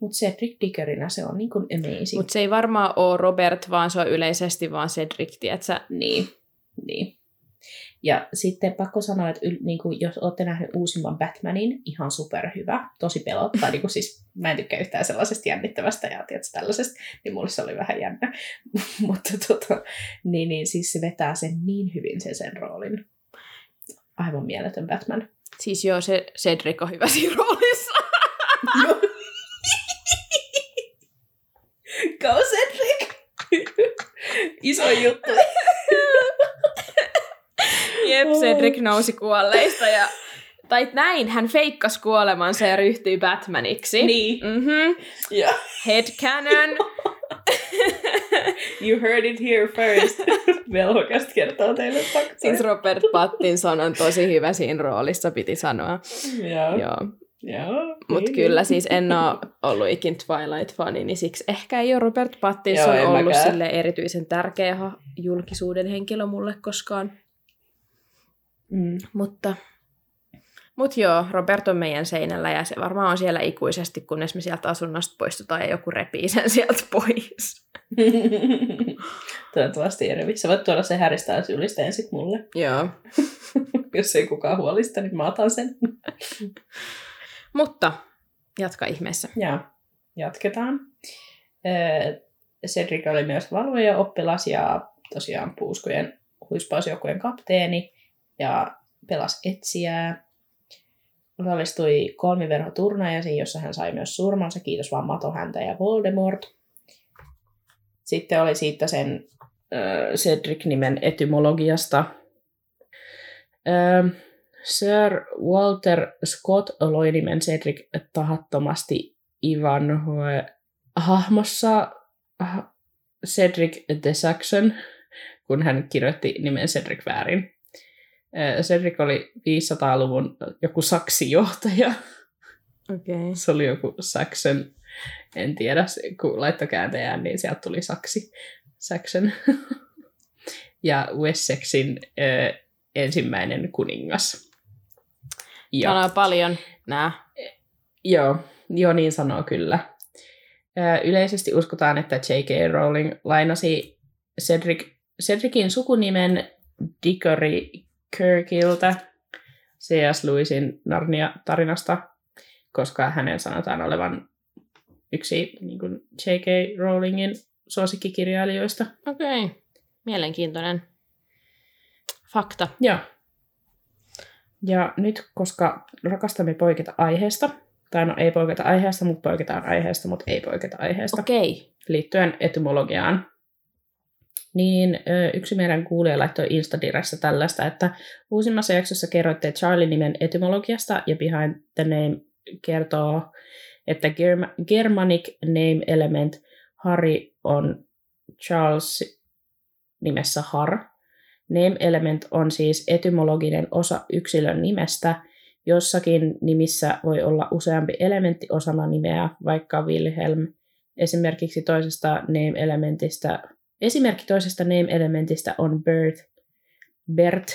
Mutta Cedric Diggerinä se on niin kuin amazing.
mut se ei varmaan ole Robert, vaan se on yleisesti vaan Cedric, tietsä?
Niin, niin. Ja sitten pakko sanoa, että yl, niin kuin, jos olette nähneet uusimman Batmanin, ihan superhyvä, tosi pelottaa. niin kuin siis, mä en tykkää yhtään sellaisesta jännittävästä ja tietysti, tällaisesta, niin mulle se oli vähän jännä. Mutta tota, niin, niin, siis se vetää sen niin hyvin sen, sen roolin. Aivan mieletön Batman.
Siis joo, se Cedric on hyvä siinä roolissa.
Go Cedric! Iso juttu.
Jep, Cedric nousi kuolleista ja... Tai näin, hän feikkasi kuolemansa ja ryhtyi Batmaniksi.
Niin.
Mhm.
Ja.
Headcanon.
You heard it here first. Velhokas kertoo teille faktoja.
siis Robert Pattinson on tosi hyvä siinä roolissa, piti sanoa.
Joo.
Joo.
Joo.
Mutta
niin,
kyllä siis en ole ollut ikin Twilight-fani, niin siksi ehkä ei ole Robert Pattinson
Joo,
ollut
mäkään.
sille erityisen tärkeä julkisuuden henkilö mulle koskaan.
Mm.
Mutta mut joo, Robert on meidän seinällä ja se varmaan on siellä ikuisesti, kunnes me sieltä asunnosta poistutaan ja joku repii sen sieltä pois.
Toivottavasti ei revi. Sä voit tuoda se häristää julisteen sit mulle.
Joo.
Jos ei kukaan huolista, niin mä otan sen.
Mutta jatka ihmeessä.
Ja jatketaan. Ö, Cedric oli myös valvoja oppilas ja tosiaan puuskojen huispausjoukkueen kapteeni ja pelasi etsijää. Osallistui kolmiverhoturnajasiin, jossa hän sai myös surmansa, kiitos vaan Mato häntä ja Voldemort. Sitten oli siitä sen ö, Cedric-nimen etymologiasta. Ö, Sir Walter Scott loi nimen Cedric tahattomasti Ivanhoe hahmossa ah, Cedric the Saxon, kun hän kirjoitti nimen Cedric väärin. Ö, Cedric oli 500-luvun joku saksijohtaja.
Okay.
Se oli joku Saxon, en tiedä, kun laittoi kääntäjään, niin sieltä tuli saksi, Saxon. ja Wessexin ö, ensimmäinen kuningas. Ja,
Sanoo paljon nää.
joo, joo, niin sanoo kyllä. Ö, Yleisesti uskotaan, että J.K. Rowling lainasi Cedric, Cedricin sukunimen Dickory Kirkiltä C.S. Lewisin Narnia-tarinasta, koska hänen sanotaan olevan yksi niin kuin J.K. Rowlingin suosikkikirjailijoista.
Okei. Okay. Mielenkiintoinen fakta.
Joo. Ja nyt, koska rakastamme poiketa aiheesta, tai no ei poiketa aiheesta, mutta poiketaan aiheesta, mutta ei poiketa aiheesta, okay.
Okei.
liittyen etymologiaan, niin yksi meidän kuulija laittoi Instadiressä tällaista, että uusimmassa jaksossa kerroitte Charlie-nimen etymologiasta ja Behind the Name kertoo, että Germ- Germanic name element Harry on Charles nimessä Har. Name element on siis etymologinen osa yksilön nimestä. Jossakin nimissä voi olla useampi elementti osana nimeä, vaikka Wilhelm. Esimerkiksi toisesta name-elementistä, esimerkki toisesta name-elementistä on Bert, Bert,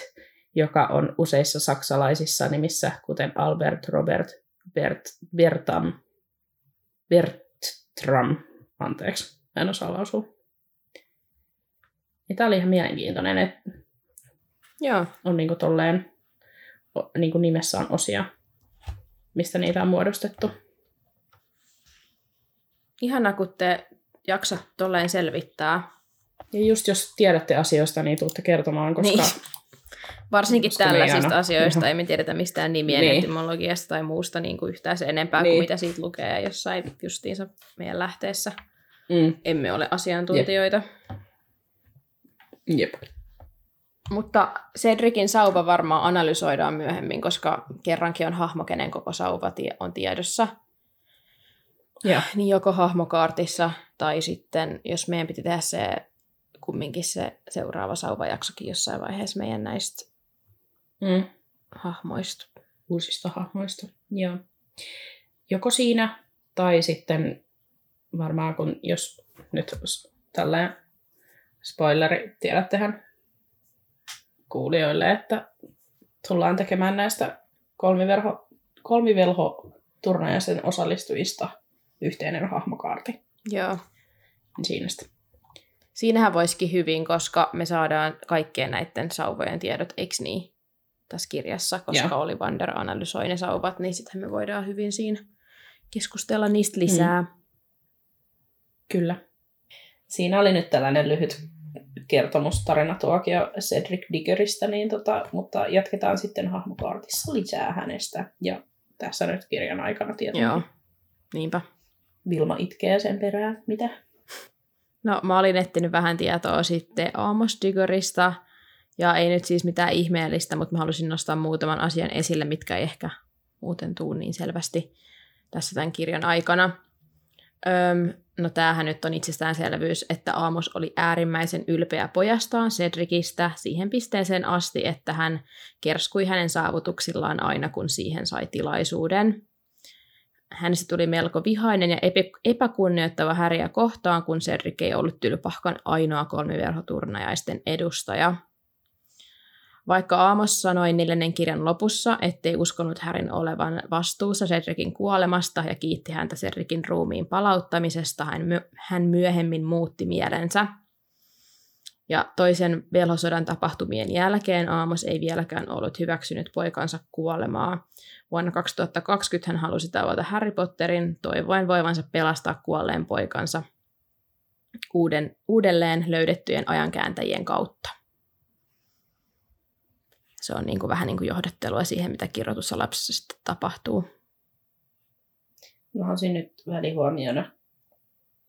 joka on useissa saksalaisissa nimissä, kuten Albert, Robert, Bert, Bertam, Bertram, anteeksi, mä en osaa lausua. Ja tämä oli ihan mielenkiintoinen, että
Joo.
on niinku tolleen, niinku nimessä on osia, mistä niitä on muodostettu.
Ihana, kun te jaksa tolleen selvittää.
Ja just jos tiedätte asioista, niin tuutte kertomaan, koska
Niin. Varsinkin
Koska
tällaisista asioista ei me tiedetä mistään nimien
Niin.
etymologiasta tai muusta niin kuin yhtään sen enempää
Niin.
kuin mitä siitä lukee jossain justiinsa meidän lähteessä.
mm,
Emme ole asiantuntijoita.
jep.
Mutta Cedricin sauva varmaan analysoidaan myöhemmin, koska kerrankin on hahmo, kenen koko sauva on tiedossa.
Ja.
Niin joko hahmokaartissa tai sitten, jos meidän piti tehdä se kumminkin se seuraava sauvajaksokin jossain vaiheessa meidän näistä
Mm.
hahmoista.
uusista hahmoista. Joo. Joko siinä, tai sitten varmaan kun, jos nyt tällainen spoileri, tiedättehän kuulijoille, että tullaan tekemään näistä kolmiverho, kolmivelho turnajaisen osallistujista yhteinen hahmokaarti.
Joo.
Niin Siinä sitten.
Siinähän voisikin hyvin, koska me saadaan kaikkien näiden sauvojen tiedot, eikö niin, tässä kirjassa, koska
Joo.
Ollivander analysoi ne sauvat, niin sitten me voidaan hyvin siinä keskustella niistä lisää. Mm.
Kyllä. Siinä oli nyt tällainen lyhyt kertomus, tarinatuokio Cedric Diggeristä, niin tota, mutta jatketaan sitten hahmokaartissa lisää hänestä. Ja tässä nyt kirjan aikana tietenkin
Joo, niinpä.
Vilma itkee sen perään. Mitä?
No mä olin etsinyt vähän tietoa sitten Amos Digorista, ja ei nyt siis mitään ihmeellistä, mutta mä halusin nostaa muutaman asian esille, mitkä ei ehkä muuten tuu niin selvästi tässä tämän kirjan aikana. Öm, no tämähän nyt on itsestäänselvyys, että Aamos oli äärimmäisen ylpeä pojastaan Cedricistä siihen pisteeseen asti, että hän kerskui hänen saavutuksillaan aina, kun siihen sai tilaisuuden. Hänestä tuli melko vihainen ja epäkunnioittava häriä kohtaan, kun Cedric ei ollut Tylpahkan ainoa kolmiverhoturnajaisten edustaja – vaikka Aamos sanoi neljännen kirjan lopussa, ettei uskonut Härin olevan vastuussa Cedricin kuolemasta ja kiitti häntä Cedricin ruumiin palauttamisesta, hän, my- hän myöhemmin muutti mielensä. Ja toisen velhosodan tapahtumien jälkeen Aamos ei vieläkään ollut hyväksynyt poikansa kuolemaa. Vuonna 2020 hän halusi tavata Harry Potterin, toivoen voivansa pelastaa kuolleen poikansa uuden, uudelleen löydettyjen ajankääntäjien kautta se on niin kuin vähän niin kuin johdattelua siihen, mitä kirjoitussa lapsessa sitten tapahtuu.
Mä olisin nyt välihuomiona,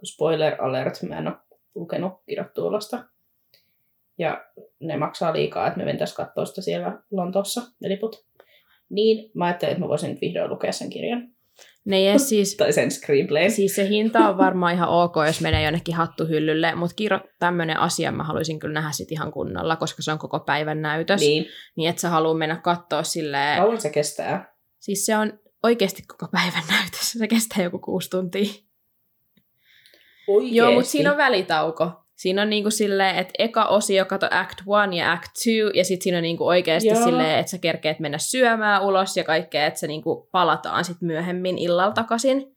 spoiler alert, mä en ole lukenut kirjoittuulosta. Ja ne maksaa liikaa, että me mentäisiin katsoa sitä siellä Lontoossa, ne liput. Niin, mä ajattelin, että mä voisin nyt vihdoin lukea sen kirjan.
Ne ei siis,
tai sen screenplay.
Siis se hinta on varmaan ihan ok, jos menee jonnekin hattuhyllylle, mutta kirjo, tämmöinen asia mä haluaisin kyllä nähdä sit ihan kunnolla, koska se on koko päivän näytös.
Niin.
Niin että sä haluaa mennä katsoa silleen...
Kauan se kestää?
Siis se on oikeasti koko päivän näytös. Se kestää joku kuusi tuntia.
Oikeesti?
Joo, mutta siinä on välitauko. Siinä on niinku silleen, että eka osio kato Act 1 ja Act 2, ja sitten siinä on niinku oikeasti Joo. silleen, että sä kerkeet mennä syömään ulos ja kaikkea, että se niinku palataan sitten myöhemmin illalla takaisin.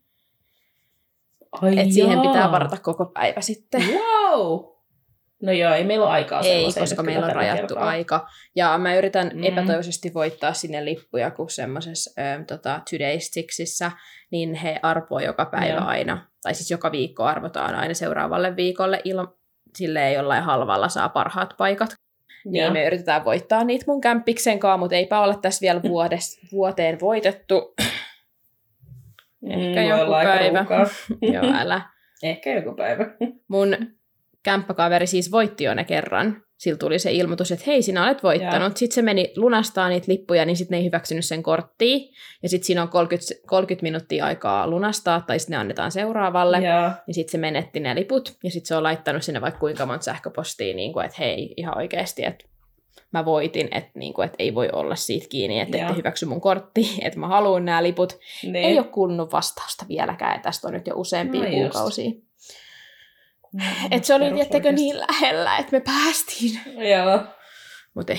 Ai
Et siihen pitää varata koko päivä sitten.
Wow! No joo, ei meillä ole aikaa
Ei, koska meillä on rajattu kertaa. aika. Ja mä yritän mm. epätoivoisesti voittaa sinne lippuja, kun semmoisessa tota, Today Stixissä, niin he arpoo joka päivä joo. aina. Tai siis joka viikko arvotaan aina seuraavalle viikolle ilman silleen jollain halvalla saa parhaat paikat. Niin me yritetään voittaa niitä mun kämppiksen kanssa, mutta eipä ole tässä vielä vuodes, vuoteen voitettu. Ehkä mm, joku päivä. Joo, älä.
Ehkä joku päivä.
mun kämppäkaveri siis voitti jo ne kerran sillä tuli se ilmoitus, että hei, sinä olet voittanut. Sitten se meni lunastaa niitä lippuja, niin sitten ne ei hyväksynyt sen korttia. Ja sitten siinä on 30, 30 minuuttia aikaa lunastaa, tai sitten ne annetaan seuraavalle. Ja Niin sitten se menetti ne liput, ja sitten se on laittanut sinne vaikka kuinka monta sähköpostia, niin kuin, että hei, ihan oikeasti, että mä voitin, että, niin kuin, että ei voi olla siitä kiinni, että ette hyväksy mun kortti, että mä haluan nämä liput. Niin. Ei ole kunnut vastausta vieläkään, ja tästä on nyt jo useampia no kuukausia. Just. Mm, että se oli, tiettäkö, niin lähellä, että me päästiin.
Joo.
Mut ei.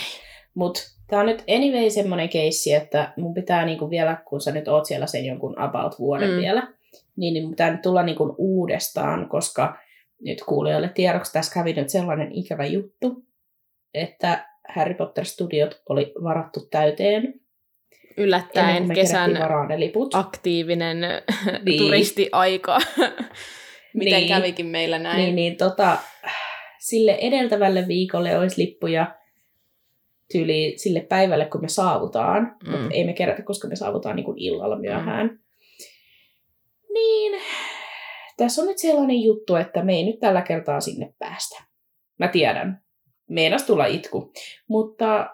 Mut tää on nyt anyway semmonen keissi, että mun pitää niinku vielä, kun sä nyt oot siellä sen jonkun about vuoden mm. vielä, niin, niin pitää nyt tulla niinku uudestaan, koska nyt kuulijoille tiedoksi tässä kävi nyt sellainen ikävä juttu, että Harry Potter Studiot oli varattu täyteen.
Yllättäen kesän aktiivinen niin. turistiaika Miten niin, kävikin meillä näin.
Niin, niin tota, sille edeltävälle viikolle olisi lippuja tyyli sille päivälle, kun me saavutaan. Mm. Mutta ei me kerätä, koska me saavutaan niin kuin illalla myöhään. Mm. Niin, tässä on nyt sellainen juttu, että me ei nyt tällä kertaa sinne päästä. Mä tiedän. Meinas tulla itku. Mutta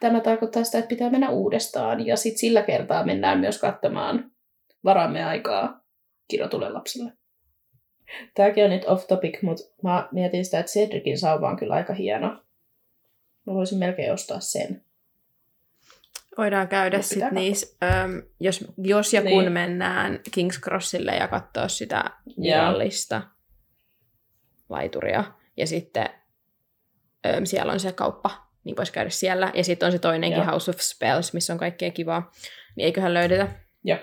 tämä tarkoittaa sitä, että pitää mennä uudestaan. Ja sitten sillä kertaa mennään myös katsomaan varamme aikaa kirjoitulle lapsille. Tämäkin on nyt off topic, mutta mä mietin sitä, että Cedricin sauva on kyllä aika hieno. Mä voisin melkein ostaa sen.
Voidaan käydä sitten niissä, ähm, jos, jos ja niin. kun mennään King's Crossille ja katsoa sitä virallista laituria. Ja sitten ähm, siellä on se kauppa, niin voisi käydä siellä. Ja sitten on se toinenkin ja. House of Spells, missä on kaikkea kivaa. Niin eiköhän löydetä.
Joo.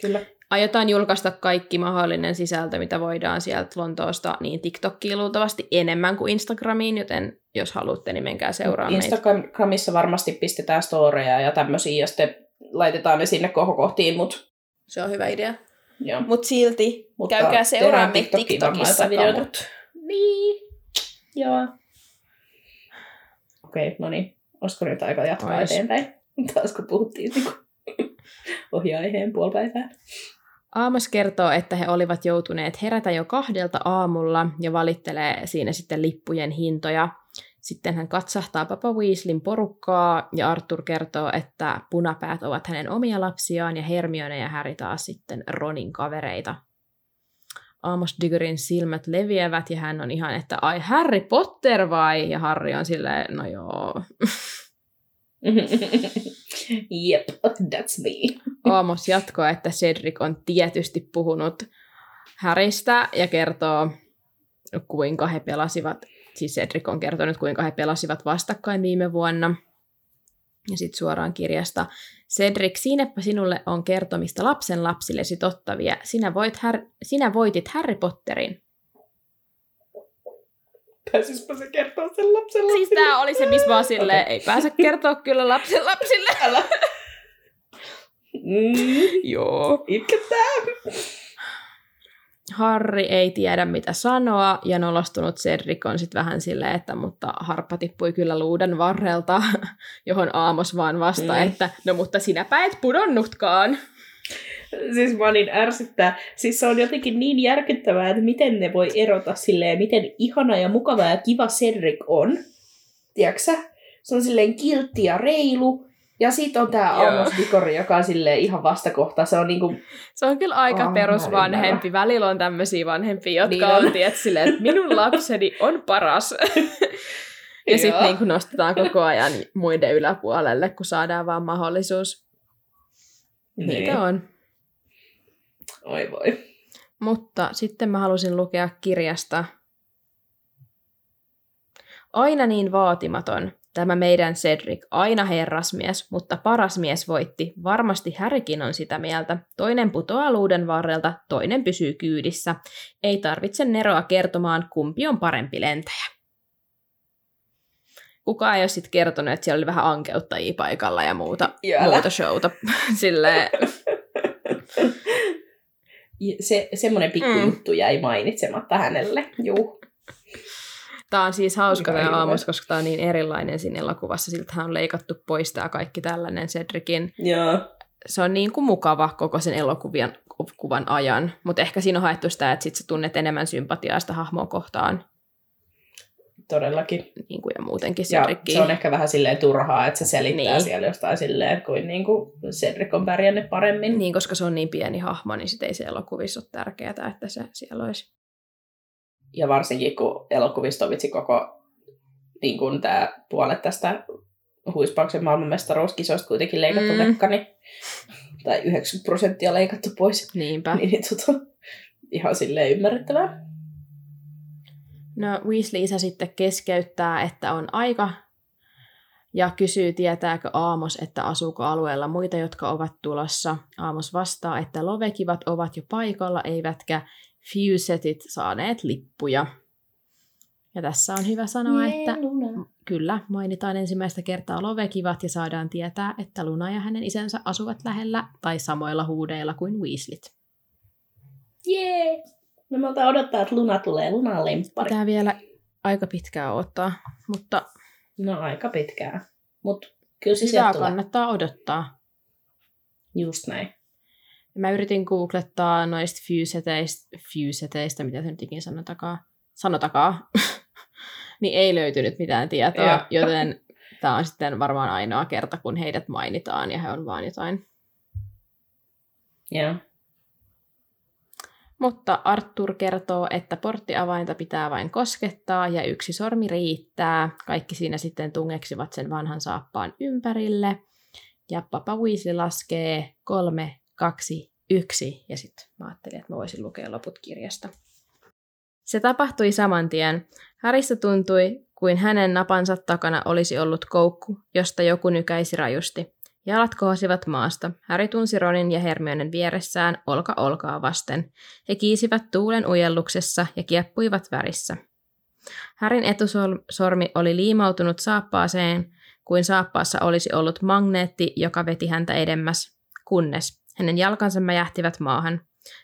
Kyllä
aiotaan julkaista kaikki mahdollinen sisältö, mitä voidaan sieltä Lontoosta, niin TikTokkiin luultavasti enemmän kuin Instagramiin, joten jos haluatte, niin menkää seuraamaan
Instagramissa meitä. varmasti pistetään storeja ja tämmöisiä, ja sitten laitetaan ne sinne kohokohtiin, mut...
Se on hyvä idea. Mutta silti, Mutta käykää seuraamaan TikTokissa videoita.
Niin. Joo. Okei, okay, no niin. Olisiko nyt aika jatkaa Ois. eteenpäin? Taas kun puhuttiin niin ohjaa aiheen puolipäivää.
Aamos kertoo, että he olivat joutuneet herätä jo kahdelta aamulla ja valittelee siinä sitten lippujen hintoja. Sitten hän katsahtaa Papa Weasleyn porukkaa ja Arthur kertoo, että punapäät ovat hänen omia lapsiaan ja Hermione ja Harry taas sitten Ronin kavereita. Amos Diggorin silmät leviävät ja hän on ihan, että ai Harry Potter vai? Ja Harry on silleen, no joo.
Jep, that's me.
Amos jatkoi, että Cedric on tietysti puhunut Häristä ja kertoo, kuinka he pelasivat, siis Cedric on kertonut, kuinka he pelasivat vastakkain viime vuonna. Ja sitten suoraan kirjasta. Cedric, siinäpä sinulle on kertomista lapsen lapsillesi tottavia. Sinä, voit Har- sinä voitit Harry Potterin.
Pääsispä se kertoa sen lapsen
Siis
lapsille?
tää oli se, missä vaan silleen, ei pääse kertoa kyllä lapsen lapsille.
Älä. Mm,
Joo.
itkettää.
Harri ei tiedä mitä sanoa, ja nolostunut Cedric on sitten vähän silleen, että mutta harppa tippui kyllä luuden varrelta, johon Aamos vaan vastaa,
Mm.
että no mutta sinäpä et pudonnutkaan.
Siis mä niin ärsyttää. Siis se on jotenkin niin järkyttävää, että miten ne voi erota silleen, miten ihana ja mukava ja kiva Cedric on. Tiedätkö? Se on silleen kiltti ja reilu. Ja sit on tää
Joo.
Amos Dikori, joka on silleen ihan vastakohta. Se on niinku,
Se on kyllä aika
Oh, mä
perusvanhempi. Välillä on tämmöisiä vanhempia, jotka
Niin
on,
on.
tiedät, silleen, että minun lapseni on paras. ja sitten
Joo.
niin nostetaan koko ajan muiden yläpuolelle, kun saadaan vaan mahdollisuus. Niitä on.
Oi voi.
Mutta sitten mä halusin lukea kirjasta Aina niin vaatimaton. Tämä meidän Cedric, aina herrasmies, mutta paras mies voitti. Varmasti Härikin on sitä mieltä. Toinen putoaa luuden varrelta, toinen pysyy kyydissä. Ei tarvitse Neroa kertomaan, kumpi on parempi lentäjä. Kukaan ei ole sitten kertonut, että siellä oli vähän ankeuttajia paikalla ja muuta, muuta showta. Silleen,
Se, semmoinen pikku
Mm.
juttu jäi mainitsematta hänelle. Juu.
Tämä on siis hauska tämä. Aamos, koska tämä on niin erilainen siinä elokuvassa. Siltähän on leikattu pois tämä kaikki tällainen Cedricin.
Joo.
Se on niin kuin mukava koko sen elokuvan kuvan ajan, mutta ehkä siinä on haettu sitä, että sit sä tunnet enemmän sympatiaa sitä hahmoa kohtaan
Todellakin.
niin kuin ja muutenkin
Ja se on ehkä vähän silleen turhaa, että se selittää
Niin.
niin. siellä jostain silleen, kuin niinku Cedric on pärjännyt paremmin.
Niin, koska se on niin pieni hahmo, niin sit ei se elokuvissa ole tärkeää, että se siellä olisi.
Ja varsinkin kun elokuvista on vitsi koko niin kuin tämä puolet tästä huispauksen maailmanmestaruuskisoista kuitenkin leikattu
Mm.
vekka, niin, tai 90 prosenttia leikattu pois,
Niinpä.
niin, niin tota, ihan silleen ymmärrettävää.
No Weasley-isä sitten keskeyttää, että on aika ja kysyy, tietääkö Aamos, että asuuko alueella muita, jotka ovat tulossa. Aamos vastaa, että lovekivat ovat jo paikalla, eivätkä Fusetit saaneet lippuja. Ja tässä on hyvä sanoa, että
Luna.
kyllä, mainitaan ensimmäistä kertaa lovekivat ja saadaan tietää, että Luna ja hänen isänsä asuvat lähellä tai samoilla huudeilla kuin Weaslit.
Jee! No me otan odottaa, että Luna tulee. Luna on lemppari.
Pitää vielä aika pitkään odottaa, mutta
No aika pitkään. Mutta kyllä se tulee.
kannattaa odottaa.
Just näin.
Ja Mä yritin googlettaa noista fuseteista, fuseteista mitä se nyt ikinä sanotakaan, sanotakaan, niin ei löytynyt mitään tietoa,
Joo.
joten tämä on sitten varmaan ainoa kerta, kun heidät mainitaan ja he on vaan jotain.
Joo.
Mutta Arthur kertoo, että porttiavainta pitää vain koskettaa ja yksi sormi riittää. Kaikki siinä sitten tungeksivat sen vanhan saappaan ympärille. Ja Papa Weasley laskee kolme, kaksi, yksi. Ja sitten mä ajattelin, että mä voisin lukea loput kirjasta. Se tapahtui saman tien. Harissa tuntui, kuin hänen napansa takana olisi ollut koukku, josta joku nykäisi rajusti. Jalat kohosivat maasta. Häri tunsi Ronin ja Hermionen vieressään olka olkaa vasten. He kiisivät tuulen ujelluksessa ja kieppuivat värissä. Härin etusormi oli liimautunut saappaaseen, kuin saappaassa olisi ollut magneetti, joka veti häntä edemmäs, kunnes hänen jalkansa mäjähtivät maahan.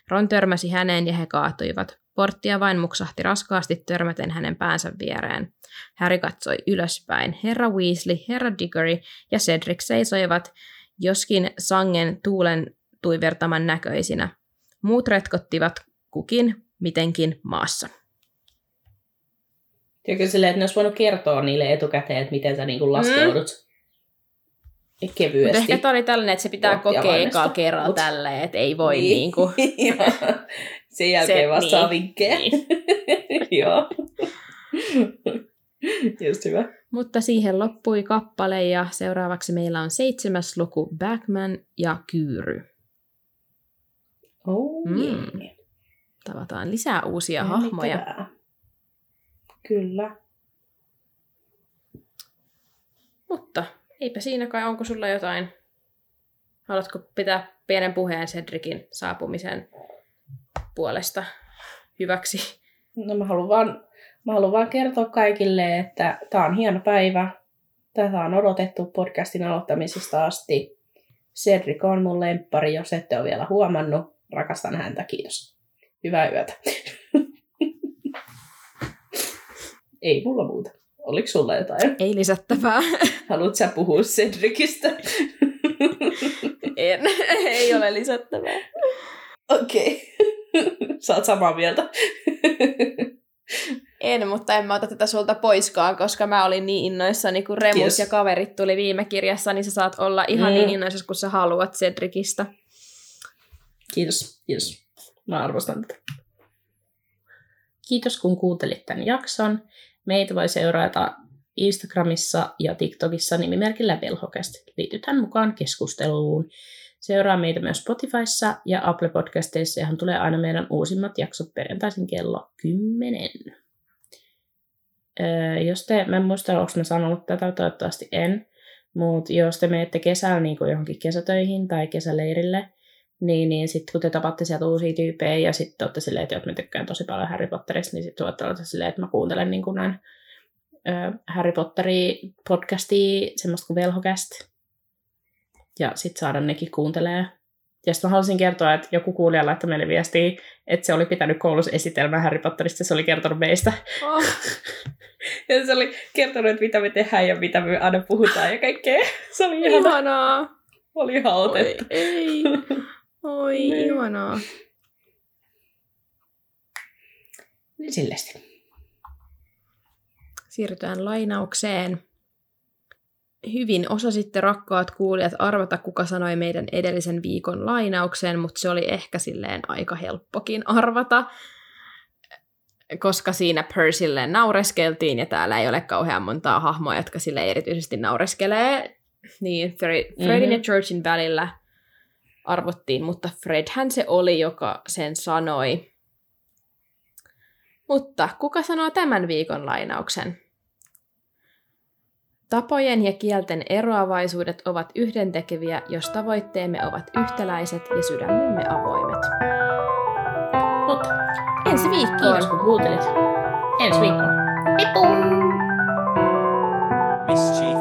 Ron törmäsi häneen ja he kaatuivat. Porttia vain muksahti raskaasti törmäten hänen päänsä viereen. Harry katsoi ylöspäin. Herra Weasley, herra Diggory ja Cedric seisoivat, joskin sangen tuulen tuivertaman näköisinä. Muut retkottivat kukin mitenkin maassa.
Tiedätkö silleen, että ne olisi voinut kertoa niille etukäteen, että miten sä niin laskeudut mm. kevyesti.
Mutta ehkä tämä oli tällainen, että se pitää kokea ekaa kerralla Mut... tälleen, että ei voi niin. niin kuin...
Sen jälkeen se, vasta niin. vinkkejä. Niin. Joo. Just hyvä.
Mutta siihen loppui kappale ja seuraavaksi meillä on seitsemäs luku Backman ja Kyyry.
Oh, mm.
Tavataan lisää uusia hahmoja.
Kyllä.
Mutta eipä siinä kai, onko sulla jotain? Haluatko pitää pienen puheen Cedricin saapumisen puolesta hyväksi?
No mä haluan vaan, mä haluan vaan kertoa kaikille, että tämä on hieno päivä. Tätä on odotettu podcastin aloittamisesta asti. Cedric on mun lemppari, jos ette ole vielä huomannut. Rakastan häntä, kiitos. Hyvää yötä. Ei mulla muuta. Oliko sulla jotain?
Ei lisättävää.
Haluatko sä puhua Cedricistä?
en. Ei ole lisättävää.
Okei. Okay. Saat samaa mieltä.
en, mutta en mä ota tätä sulta poiskaan, koska mä olin niin innoissani, kun Remus Kiitos. ja kaverit tuli viime kirjassa, niin sä saat olla ihan mm. niin innoissasi, kun sä haluat Cedricistä.
Kiitos, kiitos. Mä arvostan tätä. Kiitos kun kuuntelit tämän jakson. Meitä voi seurata Instagramissa ja TikTokissa nimimerkillä Velhokast. Liitytään mukaan keskusteluun. Seuraa meitä myös Spotifyssa ja Apple Podcasteissa, johon tulee aina meidän uusimmat jaksot perjantaisin kello 10. Öö, jos te, mä en muista, onko mä sanonut tätä, toivottavasti en, mutta jos te menette kesällä niin johonkin kesätöihin tai kesäleirille, niin, niin sitten kun te tapatte sieltä uusia tyyppejä ja sitten olette silleen, että mä tykkään tosi paljon Harry Potterista, niin sitten olla silleen, että mä kuuntelen niin kuin näin ö, Harry Potteri podcastia, semmoista kuin Velhocast. Ja sitten saada nekin kuuntelee. Ja sitten mä haluaisin kertoa, että joku kuulija laittoi meille viestiä, että se oli pitänyt koulussa esitelmää Harry Potterista, se oli kertonut meistä. Oh. ja se oli kertonut, että mitä me tehdään ja mitä me aina puhutaan ja kaikkea. Se oli
ihana. Ihanaa.
Oli ihan otettu.
Oi, ei. Oi, niin. ihanaa.
Niin.
Siirrytään lainaukseen. Hyvin osasitte rakkaat kuulijat arvata, kuka sanoi meidän edellisen viikon lainauksen, mutta se oli ehkä silleen aika helppokin arvata, koska siinä Percylle naureskeltiin ja täällä ei ole kauhean montaa hahmoa, jotka sille erityisesti naureskelee. Niin Fredin mm-hmm. ja Georgin välillä arvottiin, mutta Fredhän se oli, joka sen sanoi. Mutta kuka sanoo tämän viikon lainauksen? Tapojen ja kielten eroavaisuudet ovat yhdentekeviä, jos tavoitteemme ovat yhtäläiset ja sydämemme avoimet.
Mutta
ensi viikkoon.
Kiitos kun kuuntelit. Ensi viikkoon. Heippa! Mischief.